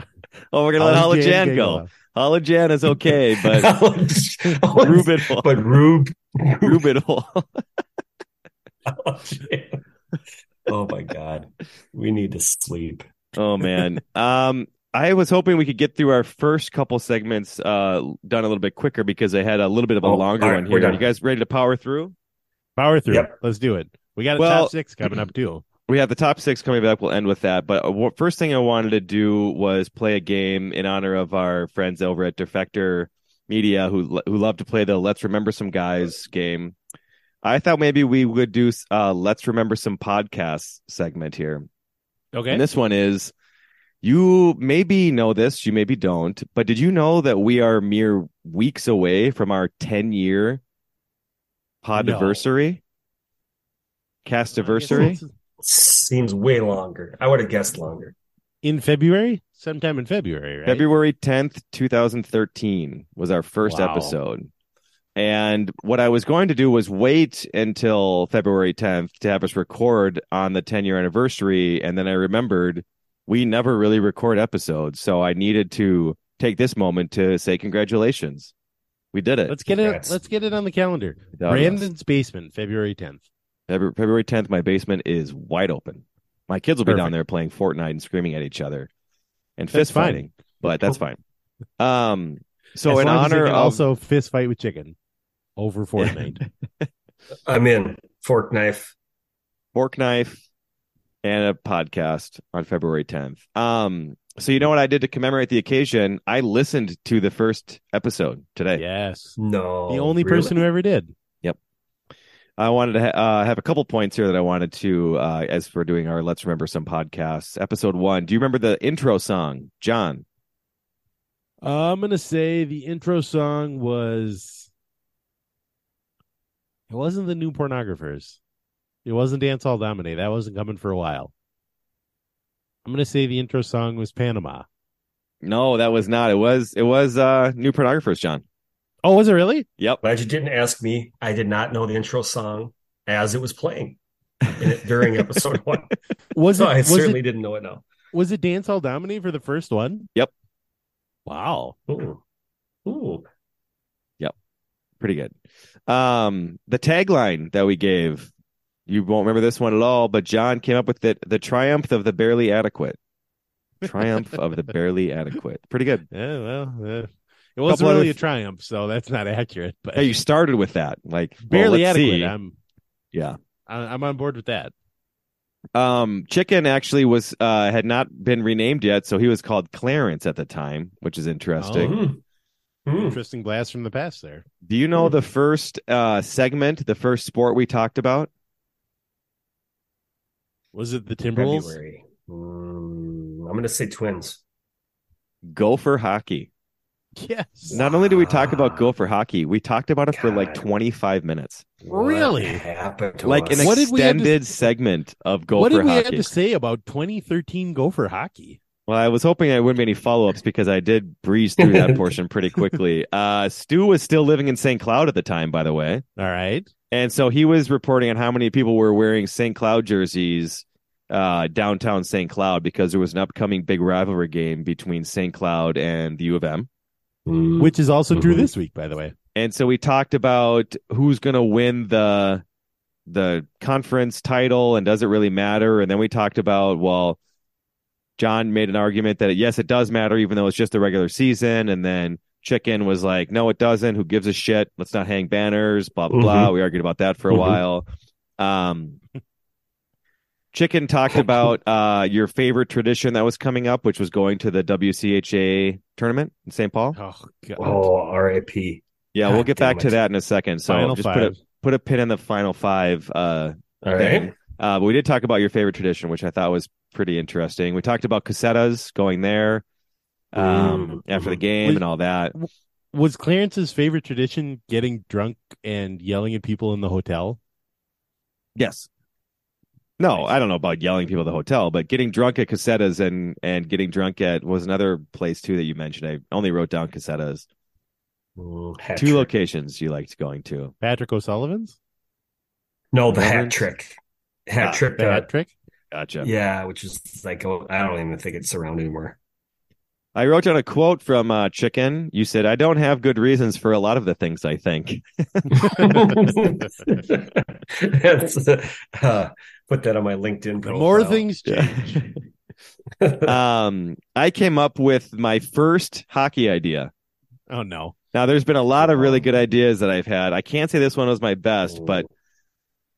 Speaker 2: Oh, we're going to let
Speaker 3: Holla
Speaker 2: Holojan go.
Speaker 3: Gangelhoff.
Speaker 2: Holojan is okay, but
Speaker 4: Ruben,
Speaker 2: Ruben,
Speaker 4: but Rube,
Speaker 2: Ruben,
Speaker 4: oh my god, we need to sleep.
Speaker 2: oh man. Um, I was hoping we could get through our first couple segments uh done a little bit quicker because I had a little bit of a
Speaker 4: Oh,
Speaker 2: longer
Speaker 4: all right,
Speaker 2: one
Speaker 4: we're
Speaker 2: here. You guys ready to power through?
Speaker 3: Power through.
Speaker 4: Yep.
Speaker 3: Let's do it. We got a
Speaker 2: Well-
Speaker 3: top six coming up too.
Speaker 2: We have the top six coming back. We'll end with that. But uh, what- first thing I wanted to do was play a game in honor of our friends over at Defector Media who who love to play the Let's Remember Some Guys game. I thought maybe we would do uh Let's Remember Some Podcasts segment here.
Speaker 3: Okay.
Speaker 2: And this one is you maybe know this, you maybe don't, but did you know that we are mere weeks away from our 10 year podiversary? anniversary?
Speaker 4: Seems way longer. I would have guessed longer.
Speaker 3: in February, sometime in February, right?
Speaker 2: February 10th, 2013 was our first
Speaker 3: Wow.
Speaker 2: episode. And what I was going to do was wait until February 10th to have us record on the 10 year anniversary. And then I remembered we never really record episodes. So I needed to take this moment to say congratulations. We did it.
Speaker 3: Let's get it.
Speaker 4: Congrats.
Speaker 3: Let's get it on the calendar.
Speaker 2: Without us.
Speaker 3: Brandon's basement, February tenth.
Speaker 2: February, February 10th, my basement is wide open. My kids will be down there playing Fortnite and screaming at each other and
Speaker 3: That's
Speaker 2: fist fighting, but that's fine. Um, so
Speaker 3: As
Speaker 2: in
Speaker 3: long
Speaker 2: honor
Speaker 3: can
Speaker 2: of
Speaker 3: also fist fight with chicken over Fortnite.
Speaker 4: I'm in. Fork knife.
Speaker 2: fork knife and a podcast on February 10th. Um, so you know what I did to commemorate the occasion? I listened to the first episode today.
Speaker 3: yes,
Speaker 4: No,
Speaker 3: the only
Speaker 4: really?
Speaker 3: person who ever did. Yep.
Speaker 2: I wanted to ha- uh, have a couple points here that I wanted to, uh, as for doing our Let's Remember Some podcasts. Episode one. Do you remember the intro song, John?
Speaker 3: Uh, I'm gonna say the intro song was. It wasn't the new pornographers. It wasn't Dance Hall Dominate. That wasn't coming for a while. I'm gonna say the intro song was Panama.
Speaker 2: No, that was not. It was. It was uh, New Pornographers, John.
Speaker 3: Oh, was it really?
Speaker 2: Yep.
Speaker 4: Glad you didn't ask me. I did not know the intro song as it was playing in it, during episode one.
Speaker 3: Was
Speaker 4: so
Speaker 3: it?
Speaker 4: I
Speaker 3: was
Speaker 4: certainly
Speaker 3: it?
Speaker 4: didn't know it now.
Speaker 3: Was it Dance Hall Dominate for the first one?
Speaker 2: Yep.
Speaker 3: Wow.
Speaker 4: Ooh. Ooh.
Speaker 2: Pretty good. Um, the tagline that we gave, you won't remember this one at all, but John came up with it: "The triumph of the barely adequate." Triumph of the barely adequate. Pretty good.
Speaker 3: Yeah. Well, uh, it wasn't
Speaker 2: Couple
Speaker 3: really
Speaker 2: other-
Speaker 3: a triumph, so that's not accurate. But
Speaker 2: Yeah, you started with that, like
Speaker 3: barely
Speaker 2: let's
Speaker 3: adequate.
Speaker 2: see.
Speaker 3: I'm
Speaker 2: Yeah.
Speaker 3: I- I'm on board with that.
Speaker 2: Um, Chicken actually was uh had not been renamed yet, so he was called Clarence at the time, which is interesting.
Speaker 4: Hmm. Hmm.
Speaker 3: Interesting blast from the past there.
Speaker 2: Do you know the first uh, segment, the first sport we talked about?
Speaker 3: Was it the Timberwolves?
Speaker 4: February. Mm, I'm going to say Twins.
Speaker 2: Gopher hockey.
Speaker 3: Yes.
Speaker 2: Not only do we talk about Gopher hockey, we talked about it for like 25 minutes.
Speaker 3: Really?
Speaker 4: What happened
Speaker 2: Like
Speaker 4: us?
Speaker 2: an
Speaker 3: What did we to-
Speaker 2: extended segment of Gopher hockey.
Speaker 3: what did we
Speaker 2: hockey.
Speaker 3: have to say about 2013 Gopher hockey?
Speaker 2: Well, I was hoping I wouldn't be any follow ups because I did breeze through that portion pretty quickly. Uh, Stu was still living in St. Cloud at the time, by the way.
Speaker 3: All right.
Speaker 2: And so he was reporting on how many people were wearing St. Cloud jerseys uh, downtown St. Cloud because there was an upcoming big rivalry game between St. Cloud and the U of M.
Speaker 4: Mm.
Speaker 3: Which is also true
Speaker 4: Mhm.
Speaker 3: this week, by the way.
Speaker 2: And so we talked about who's going to win the the conference title and does it really matter? And then we talked about well, John made an argument that yes, it does matter even though it's just the regular season. And then Chicken was like, no, it doesn't. Who gives a shit? Let's not hang banners. Blah blah blah. We argued about that for a
Speaker 4: Mhm.
Speaker 2: while. Um, Chicken talked about uh, your favorite tradition that was coming up, which was going to the WCHA tournament in St. Paul.
Speaker 3: Oh, God.
Speaker 4: Oh, R.I.P.
Speaker 2: Yeah, we'll get back
Speaker 4: damn
Speaker 2: to that in a second. So
Speaker 3: Final
Speaker 2: just
Speaker 3: five.
Speaker 2: put a put a pin in the final five. Uh,
Speaker 4: All
Speaker 2: thing.
Speaker 4: right.
Speaker 2: Uh, but we did talk about your favorite tradition, which I thought was pretty interesting. We talked about Cossetta's going there um,
Speaker 4: Mm,
Speaker 2: after the
Speaker 4: mhm.
Speaker 2: game
Speaker 3: Was-
Speaker 2: and all that.
Speaker 3: Was Clarence's favorite tradition getting drunk and yelling at people in the hotel?
Speaker 2: Yes. No, I don't know about yelling people at the hotel, but getting drunk at Cossetta's and and getting drunk at was another place too that you mentioned. I only wrote down Cossetta's.
Speaker 4: Mm,
Speaker 2: Two locations you liked going to.
Speaker 3: Patrick O'Sullivan's?
Speaker 4: No, the hat
Speaker 2: Reverence.
Speaker 4: trick. Hat
Speaker 2: Ah,
Speaker 4: trick.
Speaker 3: The
Speaker 4: uh,
Speaker 3: hat trick?
Speaker 2: Gotcha.
Speaker 4: yeah, which is like oh, I don't even think it's around anymore.
Speaker 2: I wrote down a quote from uh, Chicken. You said, "I don't have good reasons for a lot of the things I think."
Speaker 4: That's, uh, put that on my LinkedIn.
Speaker 3: The
Speaker 4: Profile.
Speaker 3: more things change.
Speaker 2: um, I came up with my first hockey idea.
Speaker 3: Oh, no.
Speaker 2: Now, there's been a lot of really good ideas that I've had. I can't say this one was my best, but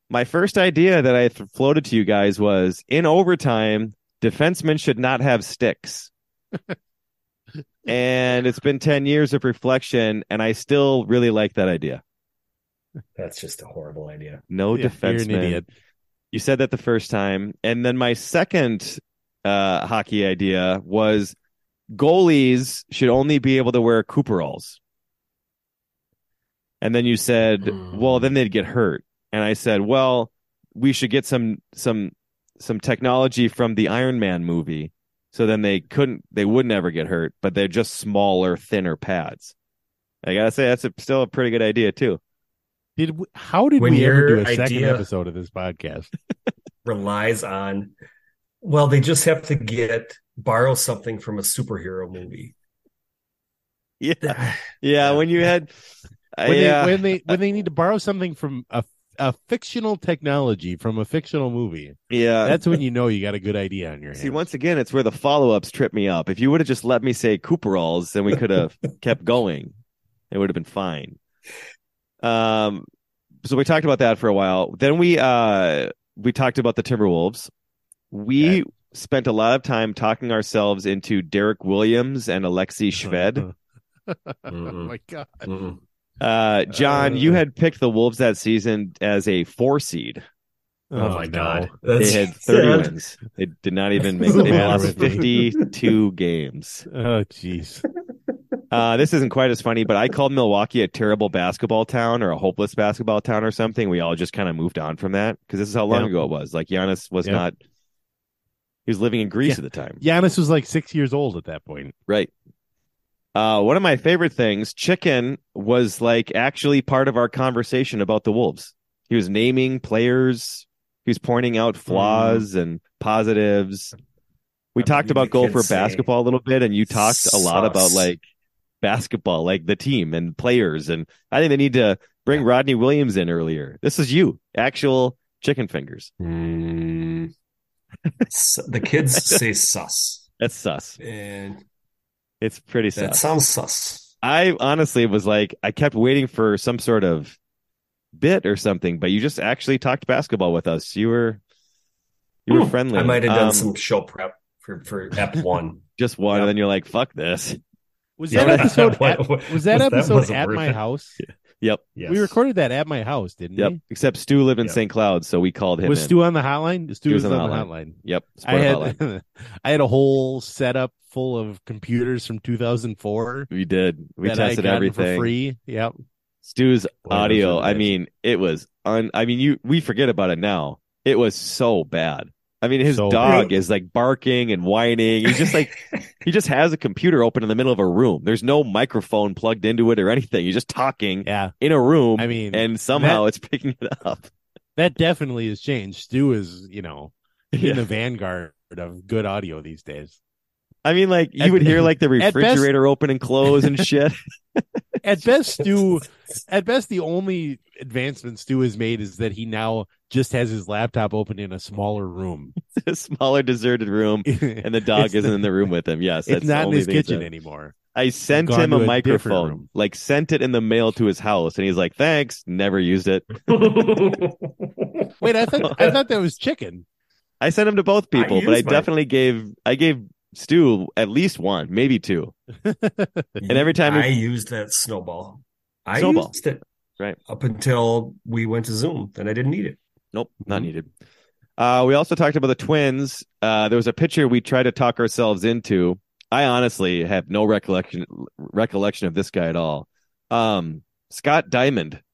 Speaker 2: my first idea that I th- floated to you guys was in overtime, defensemen should not have sticks. and it's been 10 years of reflection, and I still really like that idea.
Speaker 4: That's just a horrible idea.
Speaker 2: No
Speaker 3: Yeah, you're an
Speaker 2: defenseman.
Speaker 3: idiot.
Speaker 2: You said that the first time. And then my second uh, hockey idea was goalies should only be able to wear Cooperalls. And then you said,
Speaker 4: Hmm.
Speaker 2: well, then they'd get hurt. And I said, well, we should get some some some technology from the Iron Man movie. So then they couldn't they wouldn't ever get hurt, but they're just smaller, thinner pads. I gotta say that's a, still a pretty good idea too.
Speaker 3: Did we, how did
Speaker 4: When
Speaker 3: we ever do a second episode of this podcast?
Speaker 4: Relies on. Well, they just have to get borrow something from a superhero movie.
Speaker 2: Yeah, yeah. When you had, uh,
Speaker 3: When
Speaker 2: yeah,
Speaker 3: they when they when they need to borrow something from a a fictional technology from a fictional movie,
Speaker 2: yeah.
Speaker 3: that's when you know you got a good idea on your hands.
Speaker 2: See, once again, it's where the follow ups trip me up. If you would have just let me say Cooperalls, then we could have kept going. It would have been fine. Um, so we talked about that for a while. Then we uh we talked about the Timberwolves. We spent a lot of time talking ourselves into Derrick Williams and Alexey Shved.
Speaker 3: oh my god!
Speaker 4: Mm-mm.
Speaker 2: Uh, John, you
Speaker 4: Uh.
Speaker 2: had picked the Wolves that season as a four seed.
Speaker 4: Oh, my
Speaker 3: no.
Speaker 4: god,
Speaker 2: They had 30
Speaker 4: sad.
Speaker 2: wins. They did not even make.
Speaker 3: What's the
Speaker 2: They lost 52 games.
Speaker 3: Oh jeez.
Speaker 2: Uh, this isn't quite as funny, but I called Milwaukee a terrible basketball town or a hopeless basketball town or something. We all just kind of moved on from that because this is how long
Speaker 3: Yeah.
Speaker 2: ago it was. Like Giannis was
Speaker 3: Yeah.
Speaker 2: not. He was living in Greece
Speaker 3: Yeah.
Speaker 2: at the time,
Speaker 3: Giannis was like six years old at that point.
Speaker 2: right? Uh, one of my favorite things, Chicken was like actually part of our conversation about the Wolves. He was naming players. He was pointing out flaws and positives. We
Speaker 4: I
Speaker 2: talked about
Speaker 4: the
Speaker 2: Gopher basketball a little bit, and you talked a lot about like basketball, like the team and players. And I think they need to bring Rodney Williams in earlier. This is you, actual chicken fingers.
Speaker 4: Mm. The kids say sus,
Speaker 2: That's sus.
Speaker 4: and
Speaker 2: It's pretty
Speaker 4: that
Speaker 2: sus.
Speaker 4: sounds sus.
Speaker 2: I honestly was like, I kept waiting for some sort of bit or something, but you just actually talked basketball with us. You were, you were
Speaker 4: Hmm.
Speaker 2: friendly.
Speaker 4: I might have done
Speaker 2: Um,
Speaker 4: some show prep for for Ep one.
Speaker 2: just one,
Speaker 4: Yep.
Speaker 2: and then you're like, fuck this.
Speaker 3: Was
Speaker 4: Yeah,
Speaker 3: that episode at, was that
Speaker 4: was-
Speaker 3: episode
Speaker 4: wasn't
Speaker 3: at my
Speaker 4: it.
Speaker 3: house?
Speaker 2: Yep.
Speaker 4: Yes.
Speaker 3: We recorded that at my house, didn't
Speaker 2: Yep.
Speaker 3: we?
Speaker 2: Except Stu lived in
Speaker 4: Yep.
Speaker 2: St. Cloud, so we called him.
Speaker 3: Was
Speaker 2: in.
Speaker 3: Stu on the hotline? Stu
Speaker 2: He
Speaker 3: was,
Speaker 2: was
Speaker 3: on
Speaker 2: on
Speaker 3: the
Speaker 2: the
Speaker 3: hotline.
Speaker 2: Yep.
Speaker 3: I
Speaker 2: Sport hotline.
Speaker 3: had I had a whole setup full of computers from 2004
Speaker 2: We did. We
Speaker 3: that
Speaker 2: tested
Speaker 3: got
Speaker 2: everything.
Speaker 3: for free. Yep.
Speaker 2: Stu's
Speaker 4: Boy,
Speaker 2: audio. I mean, it was un. I mean, you we forget about it now. It was so bad. I mean, his
Speaker 3: So
Speaker 2: dog is like barking and whining. He's just like he just has a computer open in the middle of a room. There's no microphone plugged into it or anything. He's just talking
Speaker 3: Yeah.
Speaker 2: in a room.
Speaker 3: I mean,
Speaker 2: and somehow
Speaker 3: that-
Speaker 2: it's picking it up.
Speaker 3: That definitely has changed. Stu is, you know,
Speaker 2: Yeah.
Speaker 3: in the vanguard of good audio these days.
Speaker 2: I mean, like you
Speaker 3: At-
Speaker 2: would hear like the
Speaker 3: at best-
Speaker 2: refrigerator open and close and shit.
Speaker 3: At best, Stu, at best, the only advancement Stu has made is that he now just has his laptop open in a smaller room.
Speaker 2: a smaller deserted room, and the dog isn't
Speaker 3: the-
Speaker 2: in the room with him. Yes,
Speaker 3: It's
Speaker 2: that's the
Speaker 3: not in his kitchen
Speaker 2: done.
Speaker 3: anymore.
Speaker 2: I sent him a
Speaker 3: a
Speaker 2: microphone, like sent it in the mail to his house, and he's like, "Thanks." Never used it.
Speaker 3: Wait, I thought I thought that was chicken.
Speaker 2: I sent him to both
Speaker 4: I
Speaker 2: people, but I
Speaker 4: used mine.
Speaker 2: definitely gave I gave Stu at least one, maybe two. And every time we-
Speaker 4: I used that snowball, I
Speaker 2: Snowball.
Speaker 4: used it
Speaker 2: Right.
Speaker 4: up until we went to Zoom. Then I didn't need it.
Speaker 2: Nope,
Speaker 3: Mm-hmm.
Speaker 2: not needed. Uh, we also talked about the twins. Uh, there was a picture we tried to talk ourselves into. I honestly have no recollection recollection of this guy at all. Um, Scott Diamond.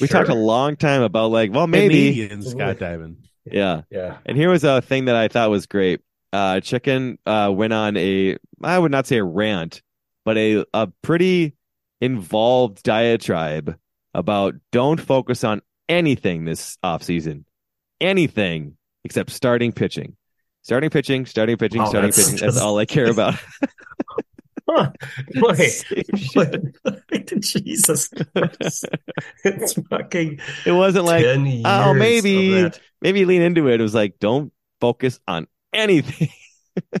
Speaker 2: We talked a long time about like, well, maybe,
Speaker 3: Canadian Scott Diamond.
Speaker 2: yeah.
Speaker 4: Yeah.
Speaker 2: And here was a thing that I thought was great. Uh, Chicken uh, went on a, I would not say a rant, but a a pretty involved diatribe about don't focus on anything this offseason. Anything except starting pitching. Starting pitching, starting pitching,
Speaker 4: Wow,
Speaker 2: starting
Speaker 4: that's
Speaker 2: pitching. That's all I care about.
Speaker 4: Huh. Wait, wait, Jesus Christ. It's fucking
Speaker 2: It wasn't like, oh, maybe, maybe lean into it. It was like, don't focus on anything.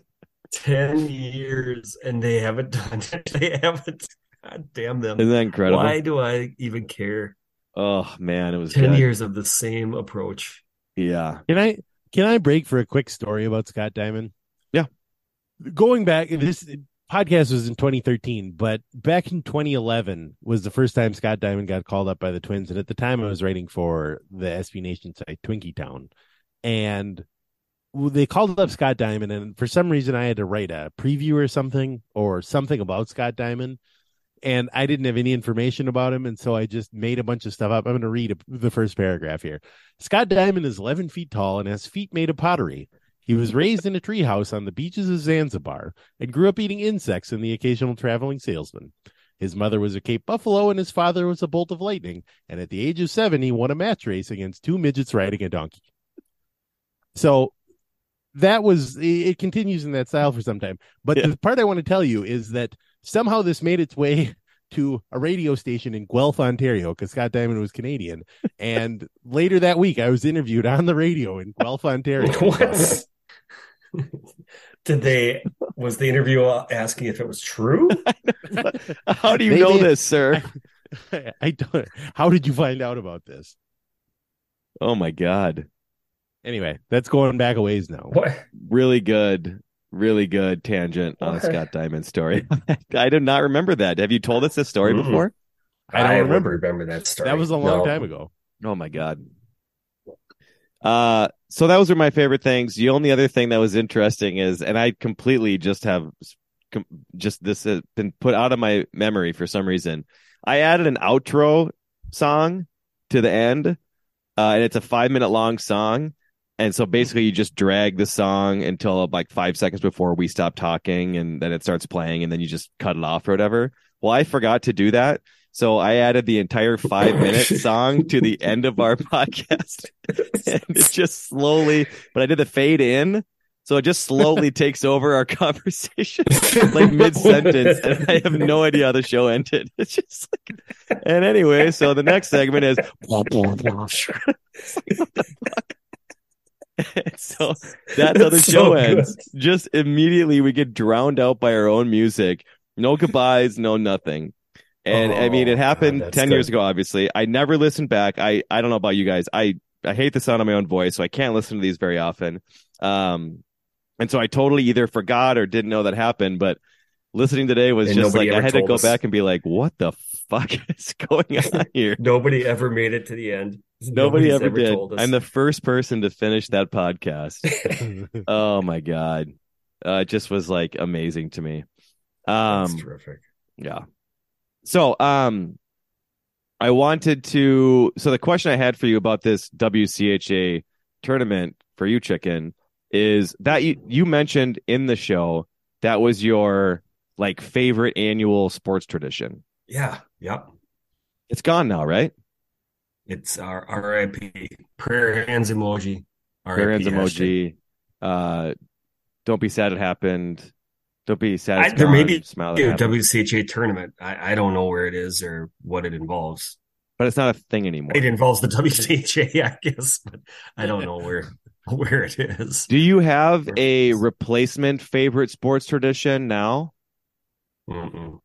Speaker 4: 10 years and they haven't done it. They haven't. God damn them.
Speaker 2: Isn't that incredible?
Speaker 4: Why do I even care?
Speaker 2: Oh man, it was
Speaker 4: 10
Speaker 2: good.
Speaker 4: years of the same approach.
Speaker 2: Yeah.
Speaker 3: Can I can I break for a quick story about Scott Diamond?
Speaker 2: Yeah.
Speaker 3: Going back, this podcast was in 2013, but back in 2011 was the first time Scott Diamond got called up by the Twins, and at the time I was writing for the SB Nation site Twinkie Town, and they called up Scott Diamond, and for some reason I had to write a preview or something or something about Scott Diamond. And I didn't have any information about him, and so I just made a bunch of stuff up. I'm going to read the first paragraph here. Scott Diamond is 11 feet tall and has feet made of pottery. He was raised in a treehouse on the beaches of Zanzibar and grew up eating insects and the occasional traveling salesman. His mother was a Cape Buffalo and his father was a bolt of lightning. And at the age of seven, he won a match race against two midgets riding a donkey. So that was, it it continues in that style for some time. But
Speaker 2: Yeah.
Speaker 3: the part I want to tell you is that somehow this made its way to a radio station in Guelph, Ontario, because Scott Diamond was Canadian. And later that week, I was interviewed on the radio in Guelph, Ontario.
Speaker 4: What? Did they, was the interview asking if it was true?
Speaker 2: How do you
Speaker 3: They-
Speaker 2: know
Speaker 3: they-
Speaker 2: this, sir?
Speaker 3: I, I don't. How did you find out about this?
Speaker 2: Oh my god.
Speaker 3: Anyway, that's going back a ways now.
Speaker 4: What?
Speaker 2: Really good. Really good tangent on a Scott Diamond story. I did not remember that. Have you told us this story
Speaker 4: Mm.
Speaker 2: before?
Speaker 3: I don't
Speaker 4: would
Speaker 3: remember.
Speaker 4: remember that story.
Speaker 3: That was a long
Speaker 4: No.
Speaker 3: time ago.
Speaker 2: Oh my god. Uh so those are my favorite things. The only other thing that was interesting is and I completely just have just this has been put out of my memory for some reason. I added an outro song to the end. Uh and it's a 5 minute long song. And so basically you just drag the song until like 5 seconds before we stop talking and then it starts playing and then you just cut it off or whatever. Well, I forgot to do that. So I added the entire five minute song to the end of our podcast. and it just slowly, but I did the fade in. So it just slowly takes over our conversation, like mid sentence. And I have no idea how the show ended. It's just like, and anyway, so the next segment is, so that's how the
Speaker 4: It's
Speaker 2: show
Speaker 4: so
Speaker 2: ends. Just immediately we get drowned out by our own music. No goodbyes, no nothing. And I mean,
Speaker 4: Oh,
Speaker 2: it happened
Speaker 4: God, that's
Speaker 2: 10 years ago, obviously. I never listened back. I, I don't know about you guys. I, I hate the sound of my own voice, so I can't listen to these very often. Um, and so I totally either forgot or didn't know that happened. But listening today was
Speaker 4: And
Speaker 2: just like I had to go
Speaker 4: us.
Speaker 2: back and be like, what the fuck is going on here?
Speaker 4: Nobody ever made it to the end.
Speaker 2: Nobody ever did. I'm the first person to finish that podcast. oh my god, uh, it just was like amazing to me.
Speaker 4: That's
Speaker 2: Um,
Speaker 4: terrific.
Speaker 2: yeah. So, um, I wanted to. So the question I had for you about this WCHA tournament for you, chicken, is that you you mentioned in the show that was your like favorite annual sports tradition.
Speaker 4: Yeah. Yep.
Speaker 2: It's gone now, right?
Speaker 4: It's our RIP. Prayer hands emoji.
Speaker 2: Prayer hands
Speaker 4: RIP
Speaker 2: emoji. Uh, don't be sad it happened. Don't be sad.
Speaker 4: I, there may be
Speaker 2: Smile
Speaker 4: a. WCHA tournament. I, I don't know where it is or what it involves.
Speaker 2: but it's not a thing anymore.
Speaker 4: It involves the WCHA, I guess, but I don't know where where it is.
Speaker 2: Do you have a replacement favorite sports tradition now?
Speaker 4: Mm-mm.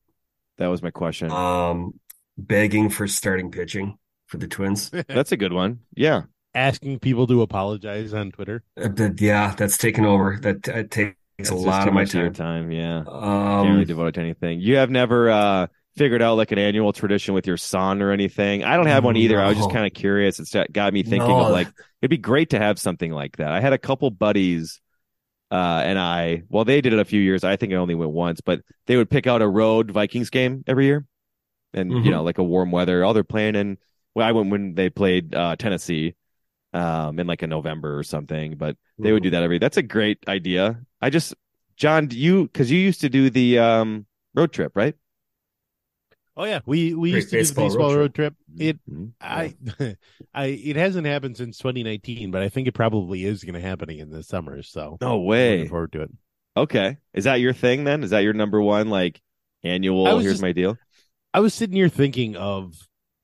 Speaker 2: That was my question.
Speaker 4: Um, begging for starting pitching for the Twins.
Speaker 2: That's a good one. Yeah.
Speaker 3: Asking people to apologize on Twitter.
Speaker 4: Uh, but yeah, that's taken over. That, that takes
Speaker 2: It's
Speaker 4: a lot of my
Speaker 2: much your
Speaker 4: time.
Speaker 2: time. Yeah. Can't really
Speaker 4: Um,
Speaker 2: devote it to anything. You have never uh figured out like an annual tradition with your son or anything. I don't have one either. I was just kind of curious. It's got me thinking
Speaker 4: No.
Speaker 2: of like it'd be great to have something like that. I had a couple buddies uh and I well they did it a few years. I think I only went once, but they would pick out a road Vikings game every year. And you
Speaker 4: Mhm.
Speaker 2: know, like a warm weather. Oh, they're playing in well, I went when they played uh Tennessee um in like a November or something, but they would do that every that's a great idea. I just Jon, do you because you used to do the um road trip, right?
Speaker 3: Oh yeah, we we
Speaker 4: Great
Speaker 3: used to do the
Speaker 4: baseball
Speaker 3: baseball
Speaker 4: road
Speaker 3: road trip. It
Speaker 2: Mhm.
Speaker 3: I I it hasn't happened since 2019, but I think it probably is going to happen again this summer. So
Speaker 2: No
Speaker 3: looking
Speaker 2: way.
Speaker 3: forward to it.
Speaker 2: Okay. Is that your thing then? Is that your number one like annual here's
Speaker 3: just-
Speaker 2: my deal?
Speaker 3: I was sitting here thinking of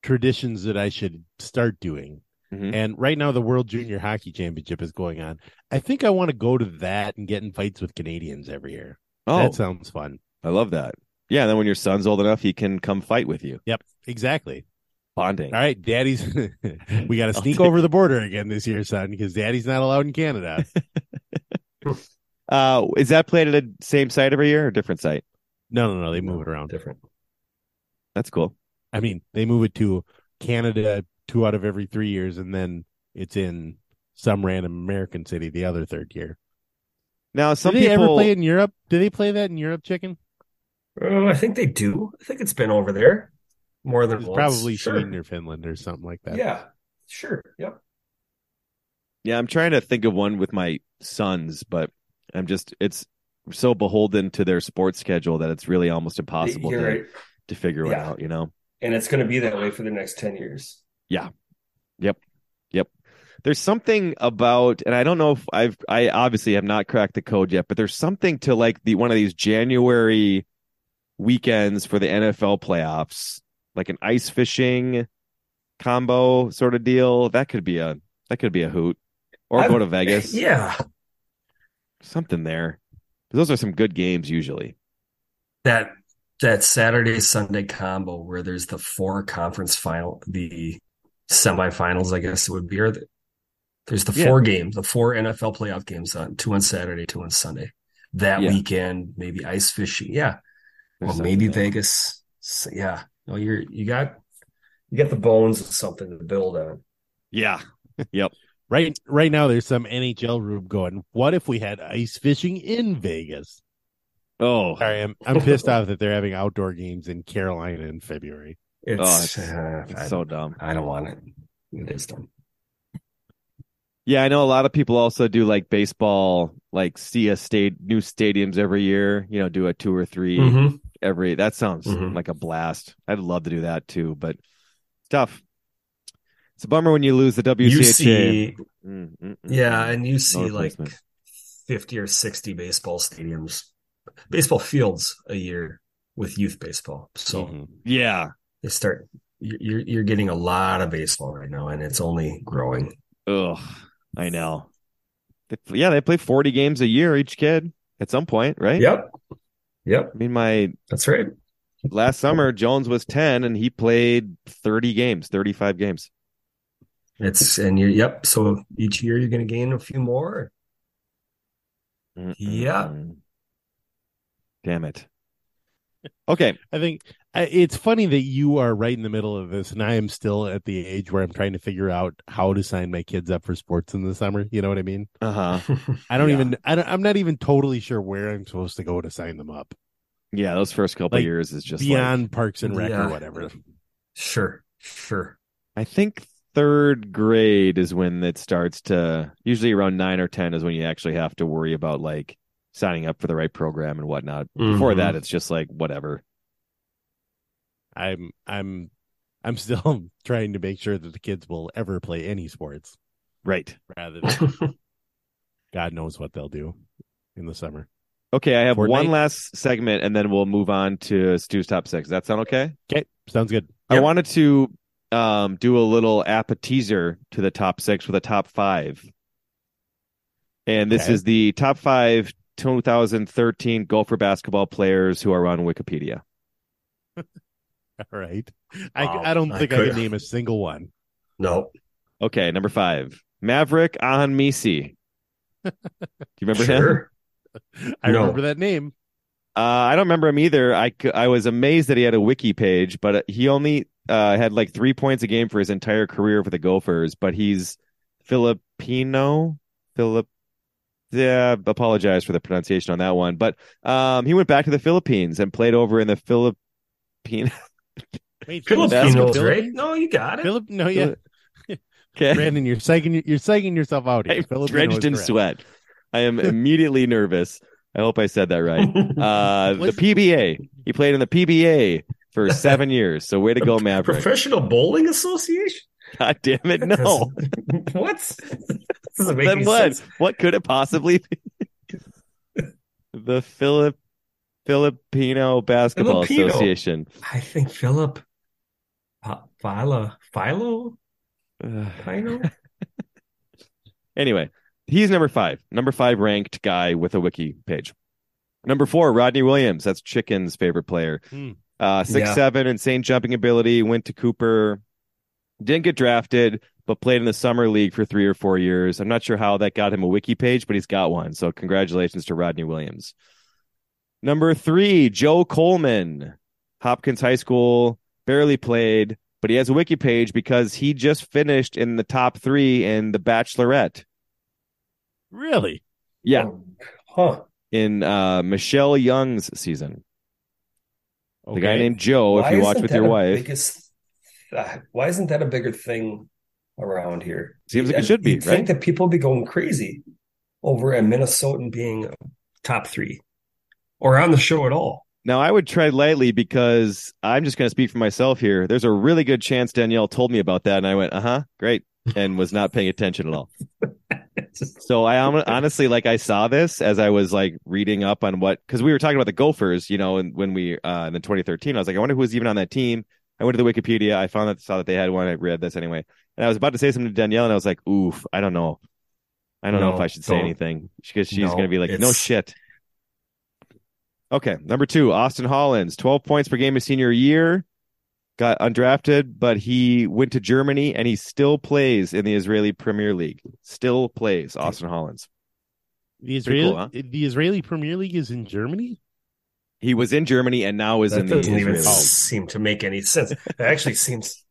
Speaker 3: traditions that I should start doing.
Speaker 2: Mhm.
Speaker 3: And right now the World Junior Hockey Championship is going on. I think I want to go to that and get in fights with Canadians every year.
Speaker 2: Oh,
Speaker 3: That sounds fun.
Speaker 2: I love that. Yeah, and then when your son's old enough, he can come fight with you.
Speaker 3: Yep, exactly.
Speaker 2: Bonding.
Speaker 3: All right, daddy's we got to sneak over the border again this year, son, because daddy's not allowed in Canada.
Speaker 2: Uh is that played at the same site every year or different site?
Speaker 3: No, no, no, they move it around.
Speaker 4: different.
Speaker 2: That's cool.
Speaker 3: I mean, they move it to Canada two out of every three years, and then it's in some random American city the other third year.
Speaker 2: Now some
Speaker 3: Do they
Speaker 2: people
Speaker 3: ever play in Europe? Do they play that in Europe, chicken?
Speaker 4: Oh, I think they do. I think it's been over there more than
Speaker 3: It's
Speaker 4: once.
Speaker 3: probably
Speaker 4: Sure.
Speaker 3: Sweden or Finland or something like that.
Speaker 4: Yeah, sure. Yep.
Speaker 2: Yeah, I'm trying to think of one with my sons, but I'm just it's so beholden to their sports schedule that it's really almost impossible
Speaker 4: You're
Speaker 2: to,
Speaker 4: right.
Speaker 2: to figure it out, you know.
Speaker 4: And it's going to be that way for the next 10 years. Yeah.
Speaker 2: Yep. Yep. There's something about, and I don't know if I've, I obviously have not cracked the code yet, but there's something to like the one of these January weekends for the NFL playoffs, like an ice fishing combo sort of deal. That could be a, that could be a hoot or
Speaker 4: I've-
Speaker 2: go to Vegas.
Speaker 4: Yeah.
Speaker 2: Something there. Those are some good games usually.
Speaker 4: That that Saturday Sunday combo where there's the four conference final, the semifinals, I guess it would be, or the, there's the
Speaker 2: Yeah.
Speaker 4: four games, the four NFL playoff games on two on Saturday, two on Sunday. That
Speaker 2: Yeah.
Speaker 4: weekend, maybe ice fishing. Yeah. Or
Speaker 2: something
Speaker 4: maybe
Speaker 2: there.
Speaker 4: Vegas. So, yeah. No, you're you got you got the bones of something to build on.
Speaker 2: Yeah. Yep.
Speaker 3: Right, right now there's some NHL room going. What if we had ice fishing in Vegas?
Speaker 2: Oh,
Speaker 3: Sorry, I'm I'm pissed off that they're having outdoor games in Carolina in February.
Speaker 4: It's,
Speaker 2: oh, it's,
Speaker 4: uh,
Speaker 2: it's
Speaker 4: I,
Speaker 2: so dumb.
Speaker 4: I don't want it. It is dumb.
Speaker 2: Yeah, I know a lot of people also do like baseball, like see a state new stadiums every year. You know, do a two or 3
Speaker 4: Mhm.
Speaker 2: every. That sounds
Speaker 4: Mhm.
Speaker 2: like a blast. I'd love to do that too, but it's tough. It's a bummer when you lose the
Speaker 4: You
Speaker 2: WCHA.
Speaker 4: see,
Speaker 2: Mm, mm, mm,
Speaker 4: yeah, and you see like 50 or 60 baseball stadiums, baseball fields a year with youth baseball. So
Speaker 3: Mhm.
Speaker 2: yeah.
Speaker 4: they start, you're, you're getting a lot of baseball right now, and it's only growing.
Speaker 2: Ugh, I know. Yeah, they play forty games a year each kid at some point, right?
Speaker 4: Yep. Yep.
Speaker 2: I mean, my
Speaker 4: That's right.
Speaker 2: last summer Jones was ten and he played thirty games, thirty-five games.
Speaker 4: It's, and you're, yep. So each year you're going to gain a few more.
Speaker 2: Mm, mm,
Speaker 4: Yeah.
Speaker 2: Damn it. Okay.
Speaker 3: I think it's funny that you are right in the middle of this, and I am still at the age where I'm trying to figure out how to sign my kids up for sports in the summer. You know what I mean?
Speaker 2: Uh huh.
Speaker 3: I don't
Speaker 4: Yeah.
Speaker 3: even. I don't, I'm not even totally sure where I'm supposed to go to sign them up.
Speaker 2: Yeah, those first couple
Speaker 3: Like,
Speaker 2: years is just
Speaker 3: beyond
Speaker 2: like,
Speaker 3: Parks and Rec
Speaker 4: Yeah.
Speaker 3: or whatever.
Speaker 4: Sure, sure.
Speaker 2: I think third grade is when it starts to. Usually around nine or ten is when you actually have to worry about like signing up for the right program and whatnot. Before
Speaker 4: Mhm.
Speaker 2: that, it's just like whatever.
Speaker 3: I'm. I'm. I'm still trying to make sure that the kids will ever play any sports,
Speaker 2: Right.
Speaker 3: rather than God knows what they'll do in the summer.
Speaker 2: Okay, I have
Speaker 3: Fortnite?
Speaker 2: one last segment, and then we'll move on to Stu's top six. Does that sound okay?
Speaker 3: Okay, sounds good.
Speaker 2: I
Speaker 4: Yep.
Speaker 2: wanted to um, do a little appetizer to the top six with a top five. And this
Speaker 3: Okay.
Speaker 2: is the top five 2013 Gopher basketball players who are on Wikipedia.
Speaker 3: All right. I,
Speaker 4: Wow.
Speaker 3: I don't think I
Speaker 4: could-
Speaker 3: can name a single one.
Speaker 4: No,
Speaker 2: Okay, number five, Maverick Ahanmisi. Do you remember him?
Speaker 4: sure.
Speaker 3: I
Speaker 4: No.
Speaker 3: remember that name.
Speaker 2: Uh, I don't remember him either. I, I was amazed that he had a wiki page, but he only uh, had like three points a game for his entire career for the Gophers. But he's Filipino. Philip. Yeah, apologize for the pronunciation on that one. But um, he went back to the Philippines and played over in the Philippine.
Speaker 3: Wait,
Speaker 4: Filipinos,
Speaker 3: Philippines?
Speaker 4: right? No, you got it.
Speaker 3: Philip, no, yeah,
Speaker 2: Okay,
Speaker 3: Brandon, you're psyching you're psyching yourself out here.
Speaker 2: I'm
Speaker 3: Filipino
Speaker 2: drenched in
Speaker 3: correct.
Speaker 2: sweat. I am immediately nervous. I hope I said that right. Uh, the PBA. He played in the PBA for seven years. So way to go, Maverick.
Speaker 4: Professional Bowling Association?
Speaker 2: God damn it, no.
Speaker 4: what? This doesn't
Speaker 2: then what?
Speaker 4: sense.
Speaker 2: What could it possibly be? the Philip Filipino Basketball
Speaker 4: Filipino.
Speaker 2: Association.
Speaker 4: I think Philip Pa- Philo, Philo, Philo.
Speaker 2: Anyway, he's number five. Number five ranked guy with a wiki page. Number four, Rodney Williams. That's Chicken's favorite player.
Speaker 3: Hmm.
Speaker 2: Uh, six
Speaker 4: Yeah.
Speaker 2: seven, insane jumping ability. Went to Cooper. Didn't get drafted, but played in the summer league for three or four years. I'm not sure how that got him a wiki page, but he's got one. So congratulations to Rodney Williams. Number three, Joe Coleman, Hopkins High School, barely played, but he has a wiki page because he just finished in the top three in the Bachelorette.
Speaker 3: Really?
Speaker 2: Yeah,
Speaker 4: Huh.
Speaker 2: in uh, Michelle Young's season. The guy named Joe. if you watch with
Speaker 4: that
Speaker 2: your wife,
Speaker 4: biggest- why isn't that a bigger thing around here?
Speaker 2: Seems like it should be,
Speaker 4: you'd think that people be going crazy over a Minnesotan being top three or on the show at all.
Speaker 2: Now, I would tread lightly because I'm just going to speak for myself here. There's a really good chance Danielle told me about that, and I went, "Uh huh, great," and was not paying attention at all. So I honestly, like, I saw this as I was like reading up on what because we were talking about the Gophers, you know, and when we uh, in 2013, I was like, I wonder who was even on that team. I went to the Wikipedia, I found that saw that they had one. I read this anyway, and I was about to say something to Danielle, and I was like, "Oof, I don't know, I don't know if I should say anything because she's
Speaker 4: No,
Speaker 2: going to be like, no shit." Okay, number two, Austin Hollins, 12 points per game his senior year. Got undrafted, but he went to Germany and he still plays in the Israeli Premier League. Still plays Austin Hollins.
Speaker 3: The Israeli
Speaker 2: cool, huh?
Speaker 3: the Israeli Premier League is in Germany.
Speaker 2: He was in Germany and now is
Speaker 4: that
Speaker 2: in the
Speaker 4: doesn't even seem to make any sense. It actually seems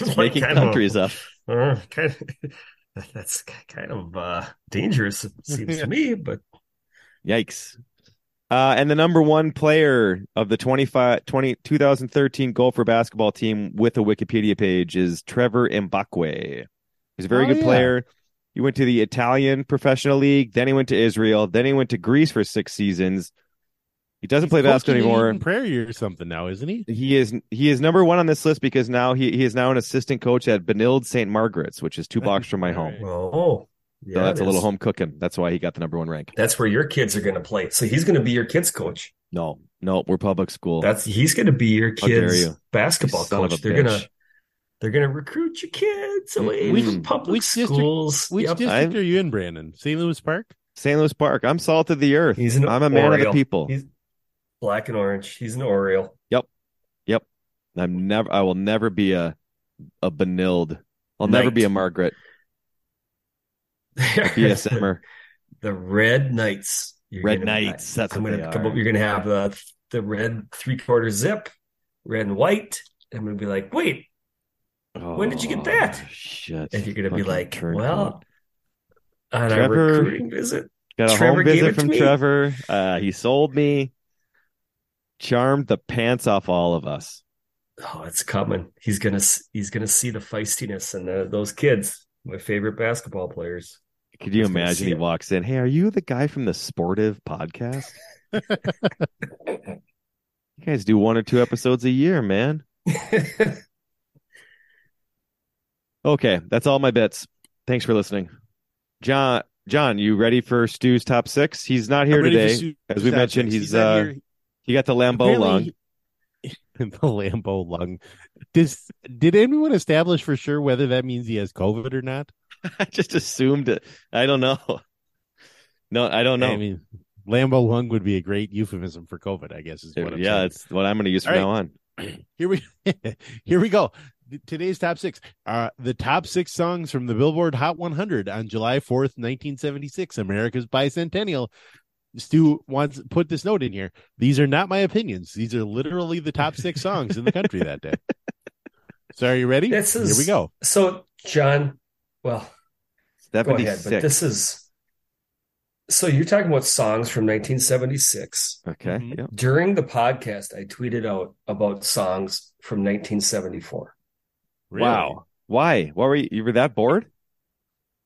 Speaker 4: like
Speaker 2: making
Speaker 4: kind of
Speaker 2: countries up.
Speaker 4: Uh, kind of, that's kind of uh, dangerous, it seems to me. But
Speaker 2: Yikes. Uh, and the number one player of the 25, 20, 2013 Gopher basketball team with a Wikipedia page is Trevor Mbakwe. He's a very
Speaker 3: Oh,
Speaker 2: good
Speaker 3: yeah.
Speaker 2: player. He went to the Italian professional league, then he went to Israel, then he went to Greece for six seasons. He doesn't play basketball
Speaker 3: Coaching in
Speaker 2: anymore.
Speaker 3: Eden Prairie or something now, isn't he?
Speaker 2: He is he is number one on this list because now he, he is now an assistant coach at Benilde St. Margaret's, which is two blocks from my home.
Speaker 3: Right.
Speaker 4: oh,
Speaker 2: So that's a little home cooking. That's why he got the number one rank.
Speaker 4: That's where your kids are going to play. So he's going to be your kids coach.
Speaker 2: No, no, we're public school.
Speaker 4: That's he's going to be your kids
Speaker 2: you.
Speaker 4: basketball
Speaker 2: Son
Speaker 4: coach. They're gonna they're gonna recruit your kids away
Speaker 2: Which-
Speaker 4: from public
Speaker 3: which district-
Speaker 4: schools.
Speaker 3: Which
Speaker 4: Yep.
Speaker 3: district
Speaker 2: I'm-
Speaker 3: are you in, Brandon? St. Louis Park.
Speaker 2: St. Louis Park. I'm salt of the earth.
Speaker 4: He's an
Speaker 2: I'm a man of the people.
Speaker 4: He's black and orange. He's an Oriole.
Speaker 2: Yep. Yep. I'm never. I will never be a a Benilde. I'll never be a Margaret. BSMer.
Speaker 4: the Red Knights. You're
Speaker 2: Red
Speaker 4: gonna-
Speaker 2: Knights, that's
Speaker 4: I'm gonna come
Speaker 2: are.
Speaker 4: up. You're gonna have uh, the red three quarter zip, red and white, and we'll be like, wait, when did you get that?
Speaker 2: Oh, Shit.
Speaker 4: And you're gonna be like, well, on
Speaker 2: Trevor-
Speaker 4: our recruiting visit,
Speaker 2: got a
Speaker 4: Trevor
Speaker 2: home visit from. Trevor. Uh, he sold me, charmed the pants off all of us.
Speaker 4: oh, it's coming. He's gonna he's gonna see the feistiness and the, those kids, my favorite basketball players.
Speaker 2: Could you
Speaker 4: He's
Speaker 2: imagine he
Speaker 4: it.
Speaker 2: walks in? Hey, are you the guy from the Sportive podcast? You guys do one or two episodes a year, man. Okay, that's all my bits. Thanks for listening. Jon, Jon, you ready for Stu's top six? He's not here
Speaker 3: I'm
Speaker 2: today. As we mentioned,
Speaker 3: six.
Speaker 2: he's,
Speaker 3: not
Speaker 2: uh
Speaker 3: here.
Speaker 2: He got the Lambeau
Speaker 3: Apparently-
Speaker 2: lung.
Speaker 3: the Lambo lung. Does did anyone establish for sure whether that means he has COVID or not?
Speaker 2: I just assumed it. I don't know. No, I don't know.
Speaker 3: I mean, Lambo lung would be a great euphemism for COVID. I guess is what I'm
Speaker 2: yeah,
Speaker 3: saying.
Speaker 2: it's what I'm going to use from
Speaker 3: All
Speaker 2: now on.
Speaker 3: Here we here we go. Today's top six. Uh, the top six songs from the Billboard Hot 100 on July 4th, 1976, America's bicentennial. Stu wants put this note in here. These are not my opinions. These are literally the top six songs in the country that day. So are you ready?
Speaker 4: This is
Speaker 3: here we go.
Speaker 4: So, Jon, well, go ahead,
Speaker 2: 76.
Speaker 4: but this is so you're talking about songs from 1976.
Speaker 2: Okay.
Speaker 3: Mhm.
Speaker 2: yeah.
Speaker 4: During the podcast, I tweeted out about songs from 1974.
Speaker 3: Really?
Speaker 2: Wow. Why? Why were you, you were that bored?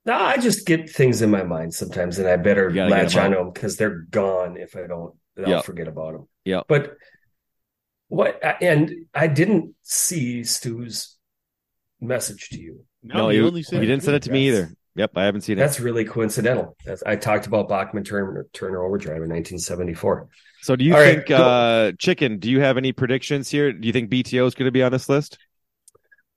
Speaker 4: No, I just get things in my mind sometimes, and I better
Speaker 2: You gotta
Speaker 4: latch
Speaker 2: them
Speaker 4: onto them because they're gone if I don't. I'll
Speaker 2: Yeah.
Speaker 4: forget about them.
Speaker 2: Yeah.
Speaker 4: But what? And I didn't see Stu's message to you.
Speaker 2: No,
Speaker 3: he
Speaker 2: you,
Speaker 3: only said
Speaker 2: you didn't send it to me either. Yep, I haven't seen it.
Speaker 4: That's really coincidental. That's, I talked about Bachman Turner, Turner Overdrive in 1974.
Speaker 2: So do you
Speaker 4: All right,
Speaker 2: think
Speaker 4: go.
Speaker 2: uh Chicken, do you have any predictions here? Do you think BTO is going to be on this list?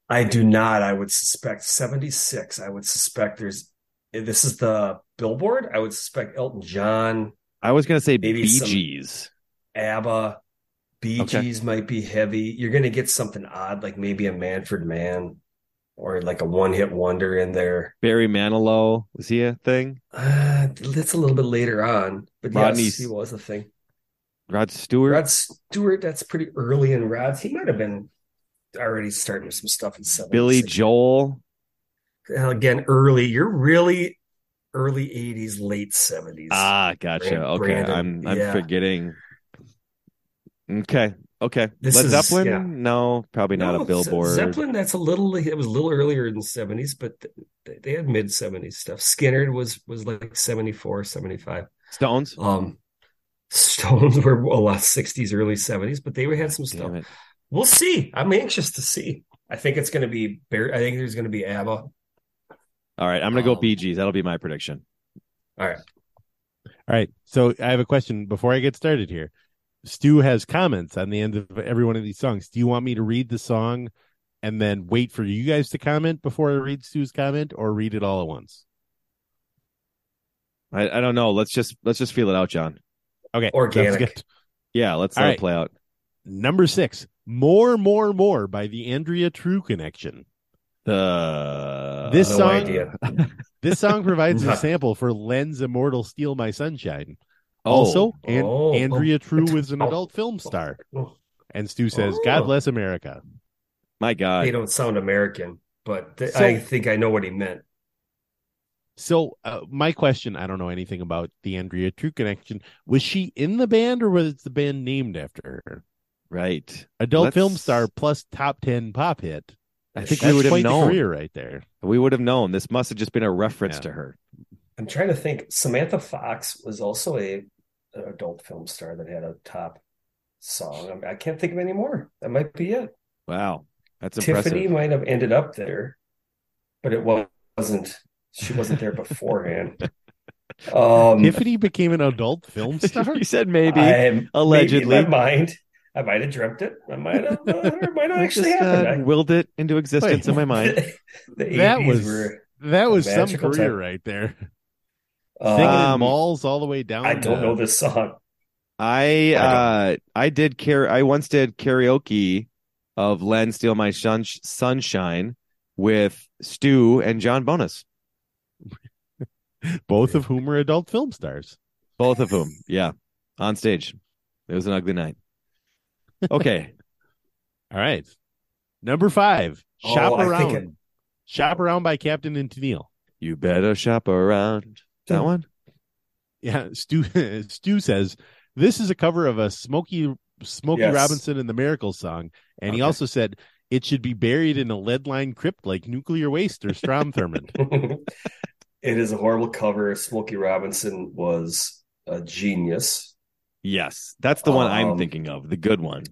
Speaker 4: I do not. I would suspect 76. I would suspect there's. This is the Billboard. I would suspect Elton John,
Speaker 2: I was going to say
Speaker 4: Maybe
Speaker 2: Bee Gees.
Speaker 4: ABBA, Bee
Speaker 2: Okay.
Speaker 4: Gees might be heavy. You're going to get something odd, like maybe a Manfred Mann or like a one hit wonder in there.
Speaker 2: Barry Manilow, was he a thing?
Speaker 4: Uh, that's a little bit later on, but
Speaker 2: Rodney-
Speaker 4: yes, he was a thing.
Speaker 2: Rod Stewart?
Speaker 4: Rod Stewart, that's pretty early in Rod's. He might have been already starting with some stuff in 76.
Speaker 2: Billy Joel?
Speaker 4: Uh, Again, early. You're really early 80s, late 70s.
Speaker 2: Ah, gotcha.
Speaker 4: Brand-
Speaker 2: okay,
Speaker 4: Brandon,
Speaker 2: I'm I'm
Speaker 4: yeah.
Speaker 2: forgetting. Okay, okay.
Speaker 4: This
Speaker 2: Led
Speaker 4: is-
Speaker 2: Zeppelin?
Speaker 4: yeah.
Speaker 2: No, probably not
Speaker 4: No,
Speaker 2: a Billboard.
Speaker 4: Zeppelin, that's a little. It was a little earlier in the seventies, but th- they had mid seventies stuff. Skinner was was like 74, 75.
Speaker 2: Stones?
Speaker 4: Um, Stones were a lot sixties, early seventies, but they had some stuff.
Speaker 2: It.
Speaker 4: We'll see. I'm anxious to see. I think it's going to be. Bar- I think there's going to be ABBA.
Speaker 2: All right, I'm gonna go
Speaker 4: Um,
Speaker 2: Bee Gees. That'll be my prediction.
Speaker 4: All right.
Speaker 3: All right. So I have a question before I get started here. Stu has comments on the end of every one of these songs. Do you want me to read the song and then wait for you guys to comment before I read Stu's comment or read it all at once?
Speaker 2: I, I don't know. Let's just let's just feel it out, Jon.
Speaker 3: Okay.
Speaker 4: Organic.
Speaker 2: Yeah, let's let
Speaker 3: right.
Speaker 2: it play out.
Speaker 3: Number six, More, More, More by the Andrea True Connection.
Speaker 2: The
Speaker 3: This
Speaker 4: no
Speaker 3: song-
Speaker 4: idea.
Speaker 3: This song provides a sample for Len's Immortal Steal My Sunshine.
Speaker 2: Oh,
Speaker 3: Also, An-
Speaker 4: Oh.
Speaker 3: Andrea True was an
Speaker 4: Oh.
Speaker 3: adult film star.
Speaker 4: Oh,
Speaker 3: And Stu says,
Speaker 4: Oh.
Speaker 3: God bless America.
Speaker 2: my God.
Speaker 4: They don't sound American, but th-
Speaker 3: So-
Speaker 4: I think I know what he meant.
Speaker 3: So, uh, my question I don't know anything about the Andrea True Connection. Was she in the band or was it the band named after her?
Speaker 2: Right.
Speaker 3: Adult
Speaker 2: Let's-
Speaker 3: film star plus top 10 pop hit.
Speaker 2: I think
Speaker 3: That's
Speaker 2: we would have
Speaker 3: quite the
Speaker 2: known.
Speaker 3: career right there.
Speaker 2: We would have known. This must have just been a reference
Speaker 3: Yeah.
Speaker 2: to her.
Speaker 4: I'm trying to think. Samantha Fox was also a an adult film star that had a top song. I, I can't think of any more. That might be it.
Speaker 2: Wow. That's impressive.
Speaker 4: Tiffany might have ended up there, but it wasn't. She wasn't there beforehand. Um,
Speaker 3: Tiffany became an adult film star?
Speaker 2: you said maybe.
Speaker 4: I,
Speaker 2: allegedly.
Speaker 4: maybe in my mind, I might have dreamt it. I might have. Uh, it might not actually
Speaker 2: just,
Speaker 4: happen.
Speaker 2: uh,
Speaker 4: I-
Speaker 2: willed it into existence in my mind.
Speaker 4: the
Speaker 3: that was
Speaker 4: were.
Speaker 3: that was some career
Speaker 4: time.
Speaker 3: right there. Singing in
Speaker 2: Um,
Speaker 3: malls all the way down.
Speaker 4: I don't
Speaker 3: to-
Speaker 4: know this song.
Speaker 2: I
Speaker 4: I
Speaker 2: uh I did care I once did karaoke of Len Steal My Shun- Sunshine with Stu and John Bonus.
Speaker 3: Both of whom were adult film stars.
Speaker 2: Both of whom, yeah, on stage. It was an ugly night. Okay.
Speaker 3: All right. Number five,
Speaker 4: Oh,
Speaker 3: Shop
Speaker 4: I
Speaker 3: Around.
Speaker 4: it-
Speaker 3: Shop Around by Captain and Tennille.
Speaker 2: You better shop around. That hmm. one?
Speaker 3: Yeah, Stu Stu says this is a cover of a Smokey Smokey
Speaker 4: Yes.
Speaker 3: Robinson and the Miracles song, and he also said it should be buried in a lead lined crypt like nuclear waste or Strom Thurmond.
Speaker 4: it is a horrible cover. Smokey Robinson was a genius.
Speaker 2: Yes. That's the one I'm
Speaker 4: Um,
Speaker 2: thinking of, the good one.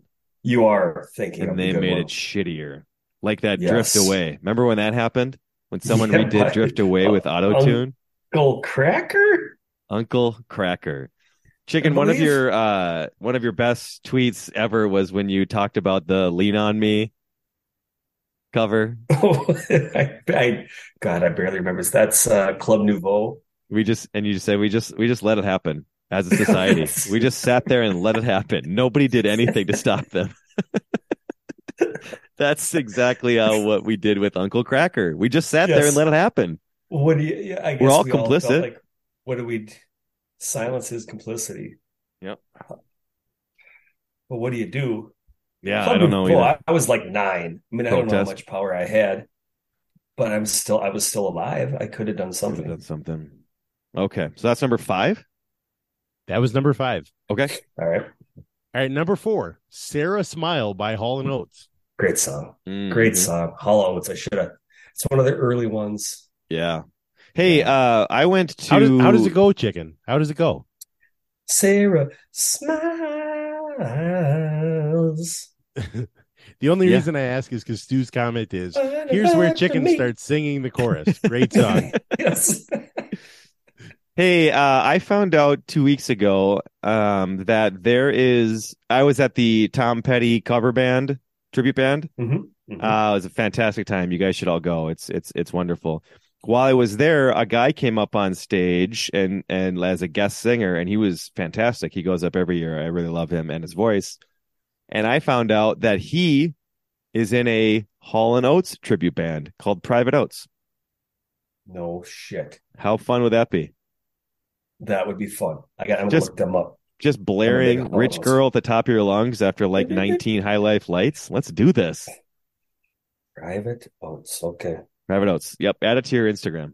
Speaker 4: You are thinking of
Speaker 2: And
Speaker 4: the
Speaker 2: they
Speaker 4: good
Speaker 2: made
Speaker 4: one.
Speaker 2: it shittier. Like that
Speaker 4: Yes.
Speaker 2: Drift Away. Remember when that happened? When someone
Speaker 4: Yeah,
Speaker 2: redid Drift Away with auto tune?
Speaker 4: Uncle Kracker.
Speaker 2: Uncle Kracker. Chicken, one of your uh one of your best tweets ever was when you talked about the Lean on Me cover.
Speaker 4: Oh, I, I, God, I barely remember. That's uh, Club Nouveau.
Speaker 2: We just and you just said we just we just let it happen as a society. we just sat there and let it happen. Nobody did anything to stop them. That's exactly how what we did with Uncle Kracker. We just sat there and let it happen.
Speaker 4: What do you? I guess
Speaker 2: We're all
Speaker 4: we
Speaker 2: complicit.
Speaker 4: like, what do we? Silence his complicity.
Speaker 2: Yep.
Speaker 4: But what do you do?
Speaker 2: Yeah, I don't know.
Speaker 4: I, I was like nine. I mean, I don't know how much power I had, but I'm still, I was still alive. I could have done something.
Speaker 2: That's something. Okay, so that's number five.
Speaker 3: That was number five.
Speaker 2: Okay,
Speaker 4: All right,
Speaker 3: All right, number four, Sara Smile by Hall and Oates.
Speaker 4: great song,
Speaker 2: Mhm.
Speaker 4: great song. Hall and Oates. I should have. It's one of the early ones.
Speaker 2: Yeah. Hey, uh, I went to.
Speaker 3: How does how does it go, chicken? How does it go?
Speaker 4: Sarah smiles.
Speaker 3: The only
Speaker 2: Yeah.
Speaker 3: reason I ask is because Stu's comment is here's where chicken starts singing the chorus. Great song.
Speaker 4: Yes.
Speaker 2: Hey, uh, I found out two weeks ago um, that there is. I was at the Tom Petty cover band tribute band.
Speaker 4: Mhm. Mhm.
Speaker 2: Uh, it was a fantastic time. You guys should all go. It's it's it's wonderful. While I was there, a guy came up on stage and and as a guest singer, and he was fantastic. He goes up every year. I really love him and his voice. And I found out that he is in a Hall and Oates tribute band called Private Oates.
Speaker 4: no shit.
Speaker 2: How fun would that be?
Speaker 4: That would be fun. I got. I'm gonna
Speaker 2: Just-
Speaker 4: look them up.
Speaker 2: Just blaring "Rich Girl" at the top of your lungs after like 19 high life lights. Let's do this.
Speaker 4: Private oats. Okay.
Speaker 2: Private Oates. Yep. Add it to your Instagram.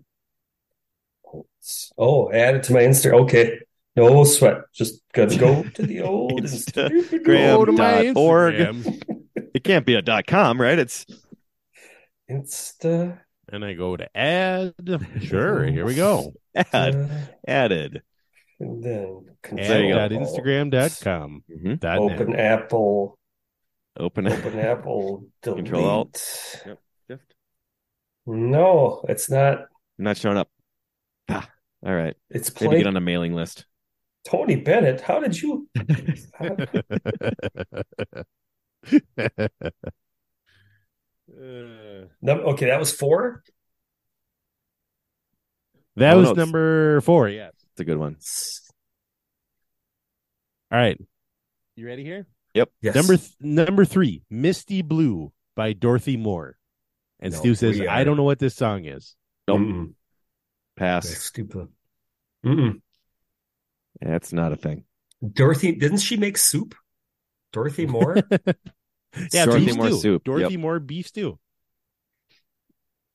Speaker 4: Oats. Oh, add it to my Insta. Okay. No sweat. Just gotta go to the old
Speaker 2: Instagram.
Speaker 3: Go to my
Speaker 2: dot org.
Speaker 3: Instagram.
Speaker 2: It can't be a dot com, right? It's
Speaker 4: Insta.
Speaker 3: And I go to add. Sure, here we go.
Speaker 2: add, added.
Speaker 4: and then
Speaker 2: There you go.
Speaker 3: Add.instagram.com.
Speaker 2: Mhm.
Speaker 4: Open
Speaker 3: net.
Speaker 4: Apple.
Speaker 2: Open
Speaker 4: Open Apple. Delete.
Speaker 2: Control Alt. Yep. Shift.
Speaker 4: No, it's not.
Speaker 2: Not showing up. Ah, all right.
Speaker 4: It's
Speaker 2: Maybe
Speaker 4: played.
Speaker 2: get on a mailing list.
Speaker 4: Tony Bennett. How did you?
Speaker 3: Uh,
Speaker 4: No, okay, that was four.
Speaker 3: that
Speaker 2: Oh,
Speaker 3: was
Speaker 2: no,
Speaker 3: number four. Yeah.
Speaker 2: It's a good one.
Speaker 3: All right. You ready here?
Speaker 2: Yep.
Speaker 4: Yes.
Speaker 3: Number th- number three, Misty Blue by Dorothy Moore. And
Speaker 4: No,
Speaker 3: Stu says,
Speaker 4: we
Speaker 3: I don't know what this song is.
Speaker 2: Nope.
Speaker 4: Mm-mm.
Speaker 2: Pass.
Speaker 4: That's stupid. Mm-mm.
Speaker 2: That's not a thing.
Speaker 4: Dorothy, didn't she make soup? Dorothy Moore?
Speaker 3: Yeah,
Speaker 2: Dorothy
Speaker 3: beef
Speaker 2: Moore
Speaker 3: stew.
Speaker 2: soup.
Speaker 3: Dorothy
Speaker 2: Yep.
Speaker 3: Moore beef stew.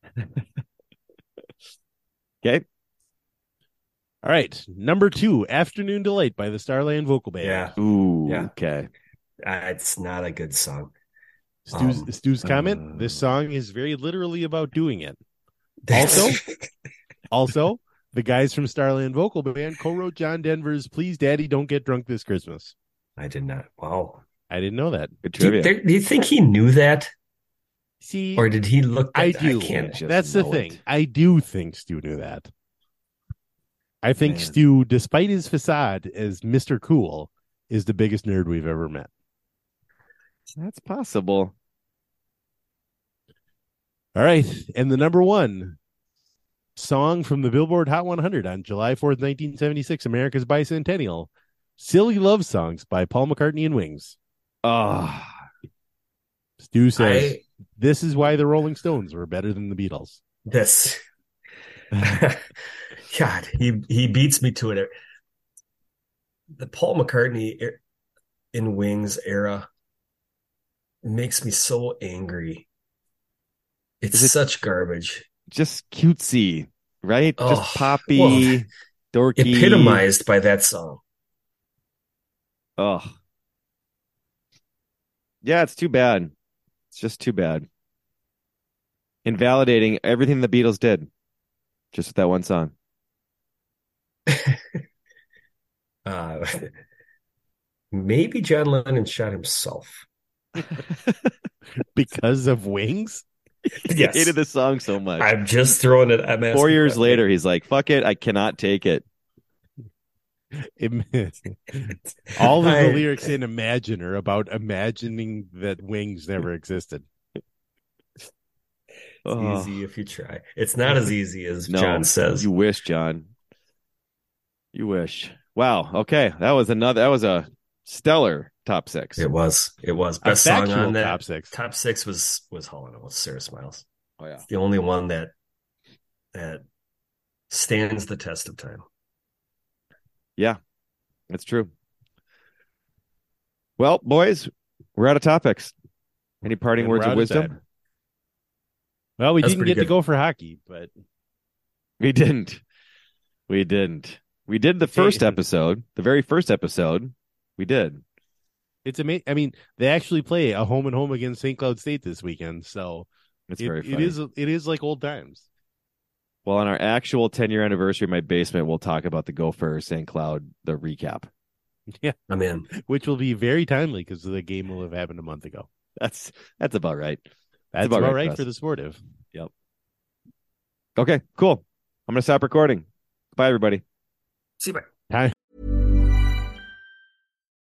Speaker 2: Okay.
Speaker 3: All right. Number two, Afternoon Delight by the Starland Vocal Band.
Speaker 4: yeah.
Speaker 2: Ooh.
Speaker 4: Yeah.
Speaker 2: Okay.
Speaker 4: Uh, it's not a good song.
Speaker 3: Stu's,
Speaker 4: Um,
Speaker 3: Stu's comment, this
Speaker 2: uh,
Speaker 3: song is very literally about doing it. Also? Also, the guys from Starland Vocal Band co-wrote John Denver's Please Daddy Don't Get Drunk This Christmas.
Speaker 4: I did not. Wow.
Speaker 3: I didn't know that.
Speaker 2: Good
Speaker 4: Do you, do you think he knew that?
Speaker 3: See,
Speaker 4: Or did he look
Speaker 3: I
Speaker 4: that-
Speaker 3: do.
Speaker 4: can't
Speaker 2: just
Speaker 3: That's the thing.
Speaker 2: it.
Speaker 3: I do think Stu knew that. I think
Speaker 2: Man.
Speaker 3: Stu, despite his facade as Mr. Cool, is the biggest nerd we've ever met.
Speaker 2: That's possible.
Speaker 3: All right. And the number one song from the Billboard Hot 100 on July 4th, 1976, America's Bicentennial Silly Love Songs by Paul McCartney and Wings.
Speaker 2: Oh,
Speaker 3: Stu says,
Speaker 4: I,
Speaker 3: This is why the Rolling Stones were better than the Beatles.
Speaker 4: this God, he he beats me to it. The Paul McCartney er- in Wings era makes me so angry. It's
Speaker 2: it-
Speaker 4: such garbage.
Speaker 2: Just cutesy, right?
Speaker 4: Oh,
Speaker 2: Just poppy,
Speaker 4: well,
Speaker 2: dorky.
Speaker 4: Epitomized by that song.
Speaker 2: Oh. Yeah, it's too bad. It's just too bad. Invalidating everything the Beatles did. Just with that one song.
Speaker 4: Uh, maybe John Lennon shot himself.
Speaker 3: because of wings.
Speaker 2: He hated the song so much.
Speaker 4: I'm just throwing it. I'm
Speaker 2: Four years later, he's like, fuck it, I cannot take it.
Speaker 3: It- all of the
Speaker 4: I-
Speaker 3: lyrics in Imagine are about imagining that wings never existed.
Speaker 4: It's
Speaker 2: Oh.
Speaker 4: easy if you try. It's not as easy as
Speaker 2: No,
Speaker 4: John says.
Speaker 2: You wish, John. You wish. Wow. Okay. That was another that was a stellar top six.
Speaker 4: It was. It was
Speaker 3: A
Speaker 4: best song on that.
Speaker 3: top six.
Speaker 4: Top six was was Hall and Oates, Sara Smiles.
Speaker 2: Oh yeah.
Speaker 4: It's the only one that that stands the test of time.
Speaker 2: Yeah. That's true. Well, boys, we're out of topics. Any parting
Speaker 3: And
Speaker 2: words of
Speaker 3: out of
Speaker 2: wisdom?
Speaker 3: Well, we
Speaker 4: That's
Speaker 3: didn't
Speaker 4: pretty
Speaker 3: get to go for hockey, but
Speaker 2: We didn't. We didn't. We did the first episode, the very first episode. We did.
Speaker 3: it's amazing. I mean, they actually play a home and home against St. Cloud State this weekend, so
Speaker 2: It's
Speaker 3: it,
Speaker 2: very
Speaker 3: it
Speaker 2: funny.
Speaker 3: is it is like old times.
Speaker 2: Well, on our actual 10 year anniversary in my basement, we'll talk about the Gopher St. Cloud, the recap. Yeah.
Speaker 4: I'm in.
Speaker 3: which will be very timely because the game will have happened a month ago.
Speaker 2: That's that's about right.
Speaker 3: That's
Speaker 2: about
Speaker 3: about,
Speaker 2: right,
Speaker 3: right,
Speaker 2: Chris.
Speaker 3: for the sportive. Yep.
Speaker 2: Okay, cool. I'm gonna stop recording. Bye, everybody.
Speaker 4: See you.
Speaker 3: Time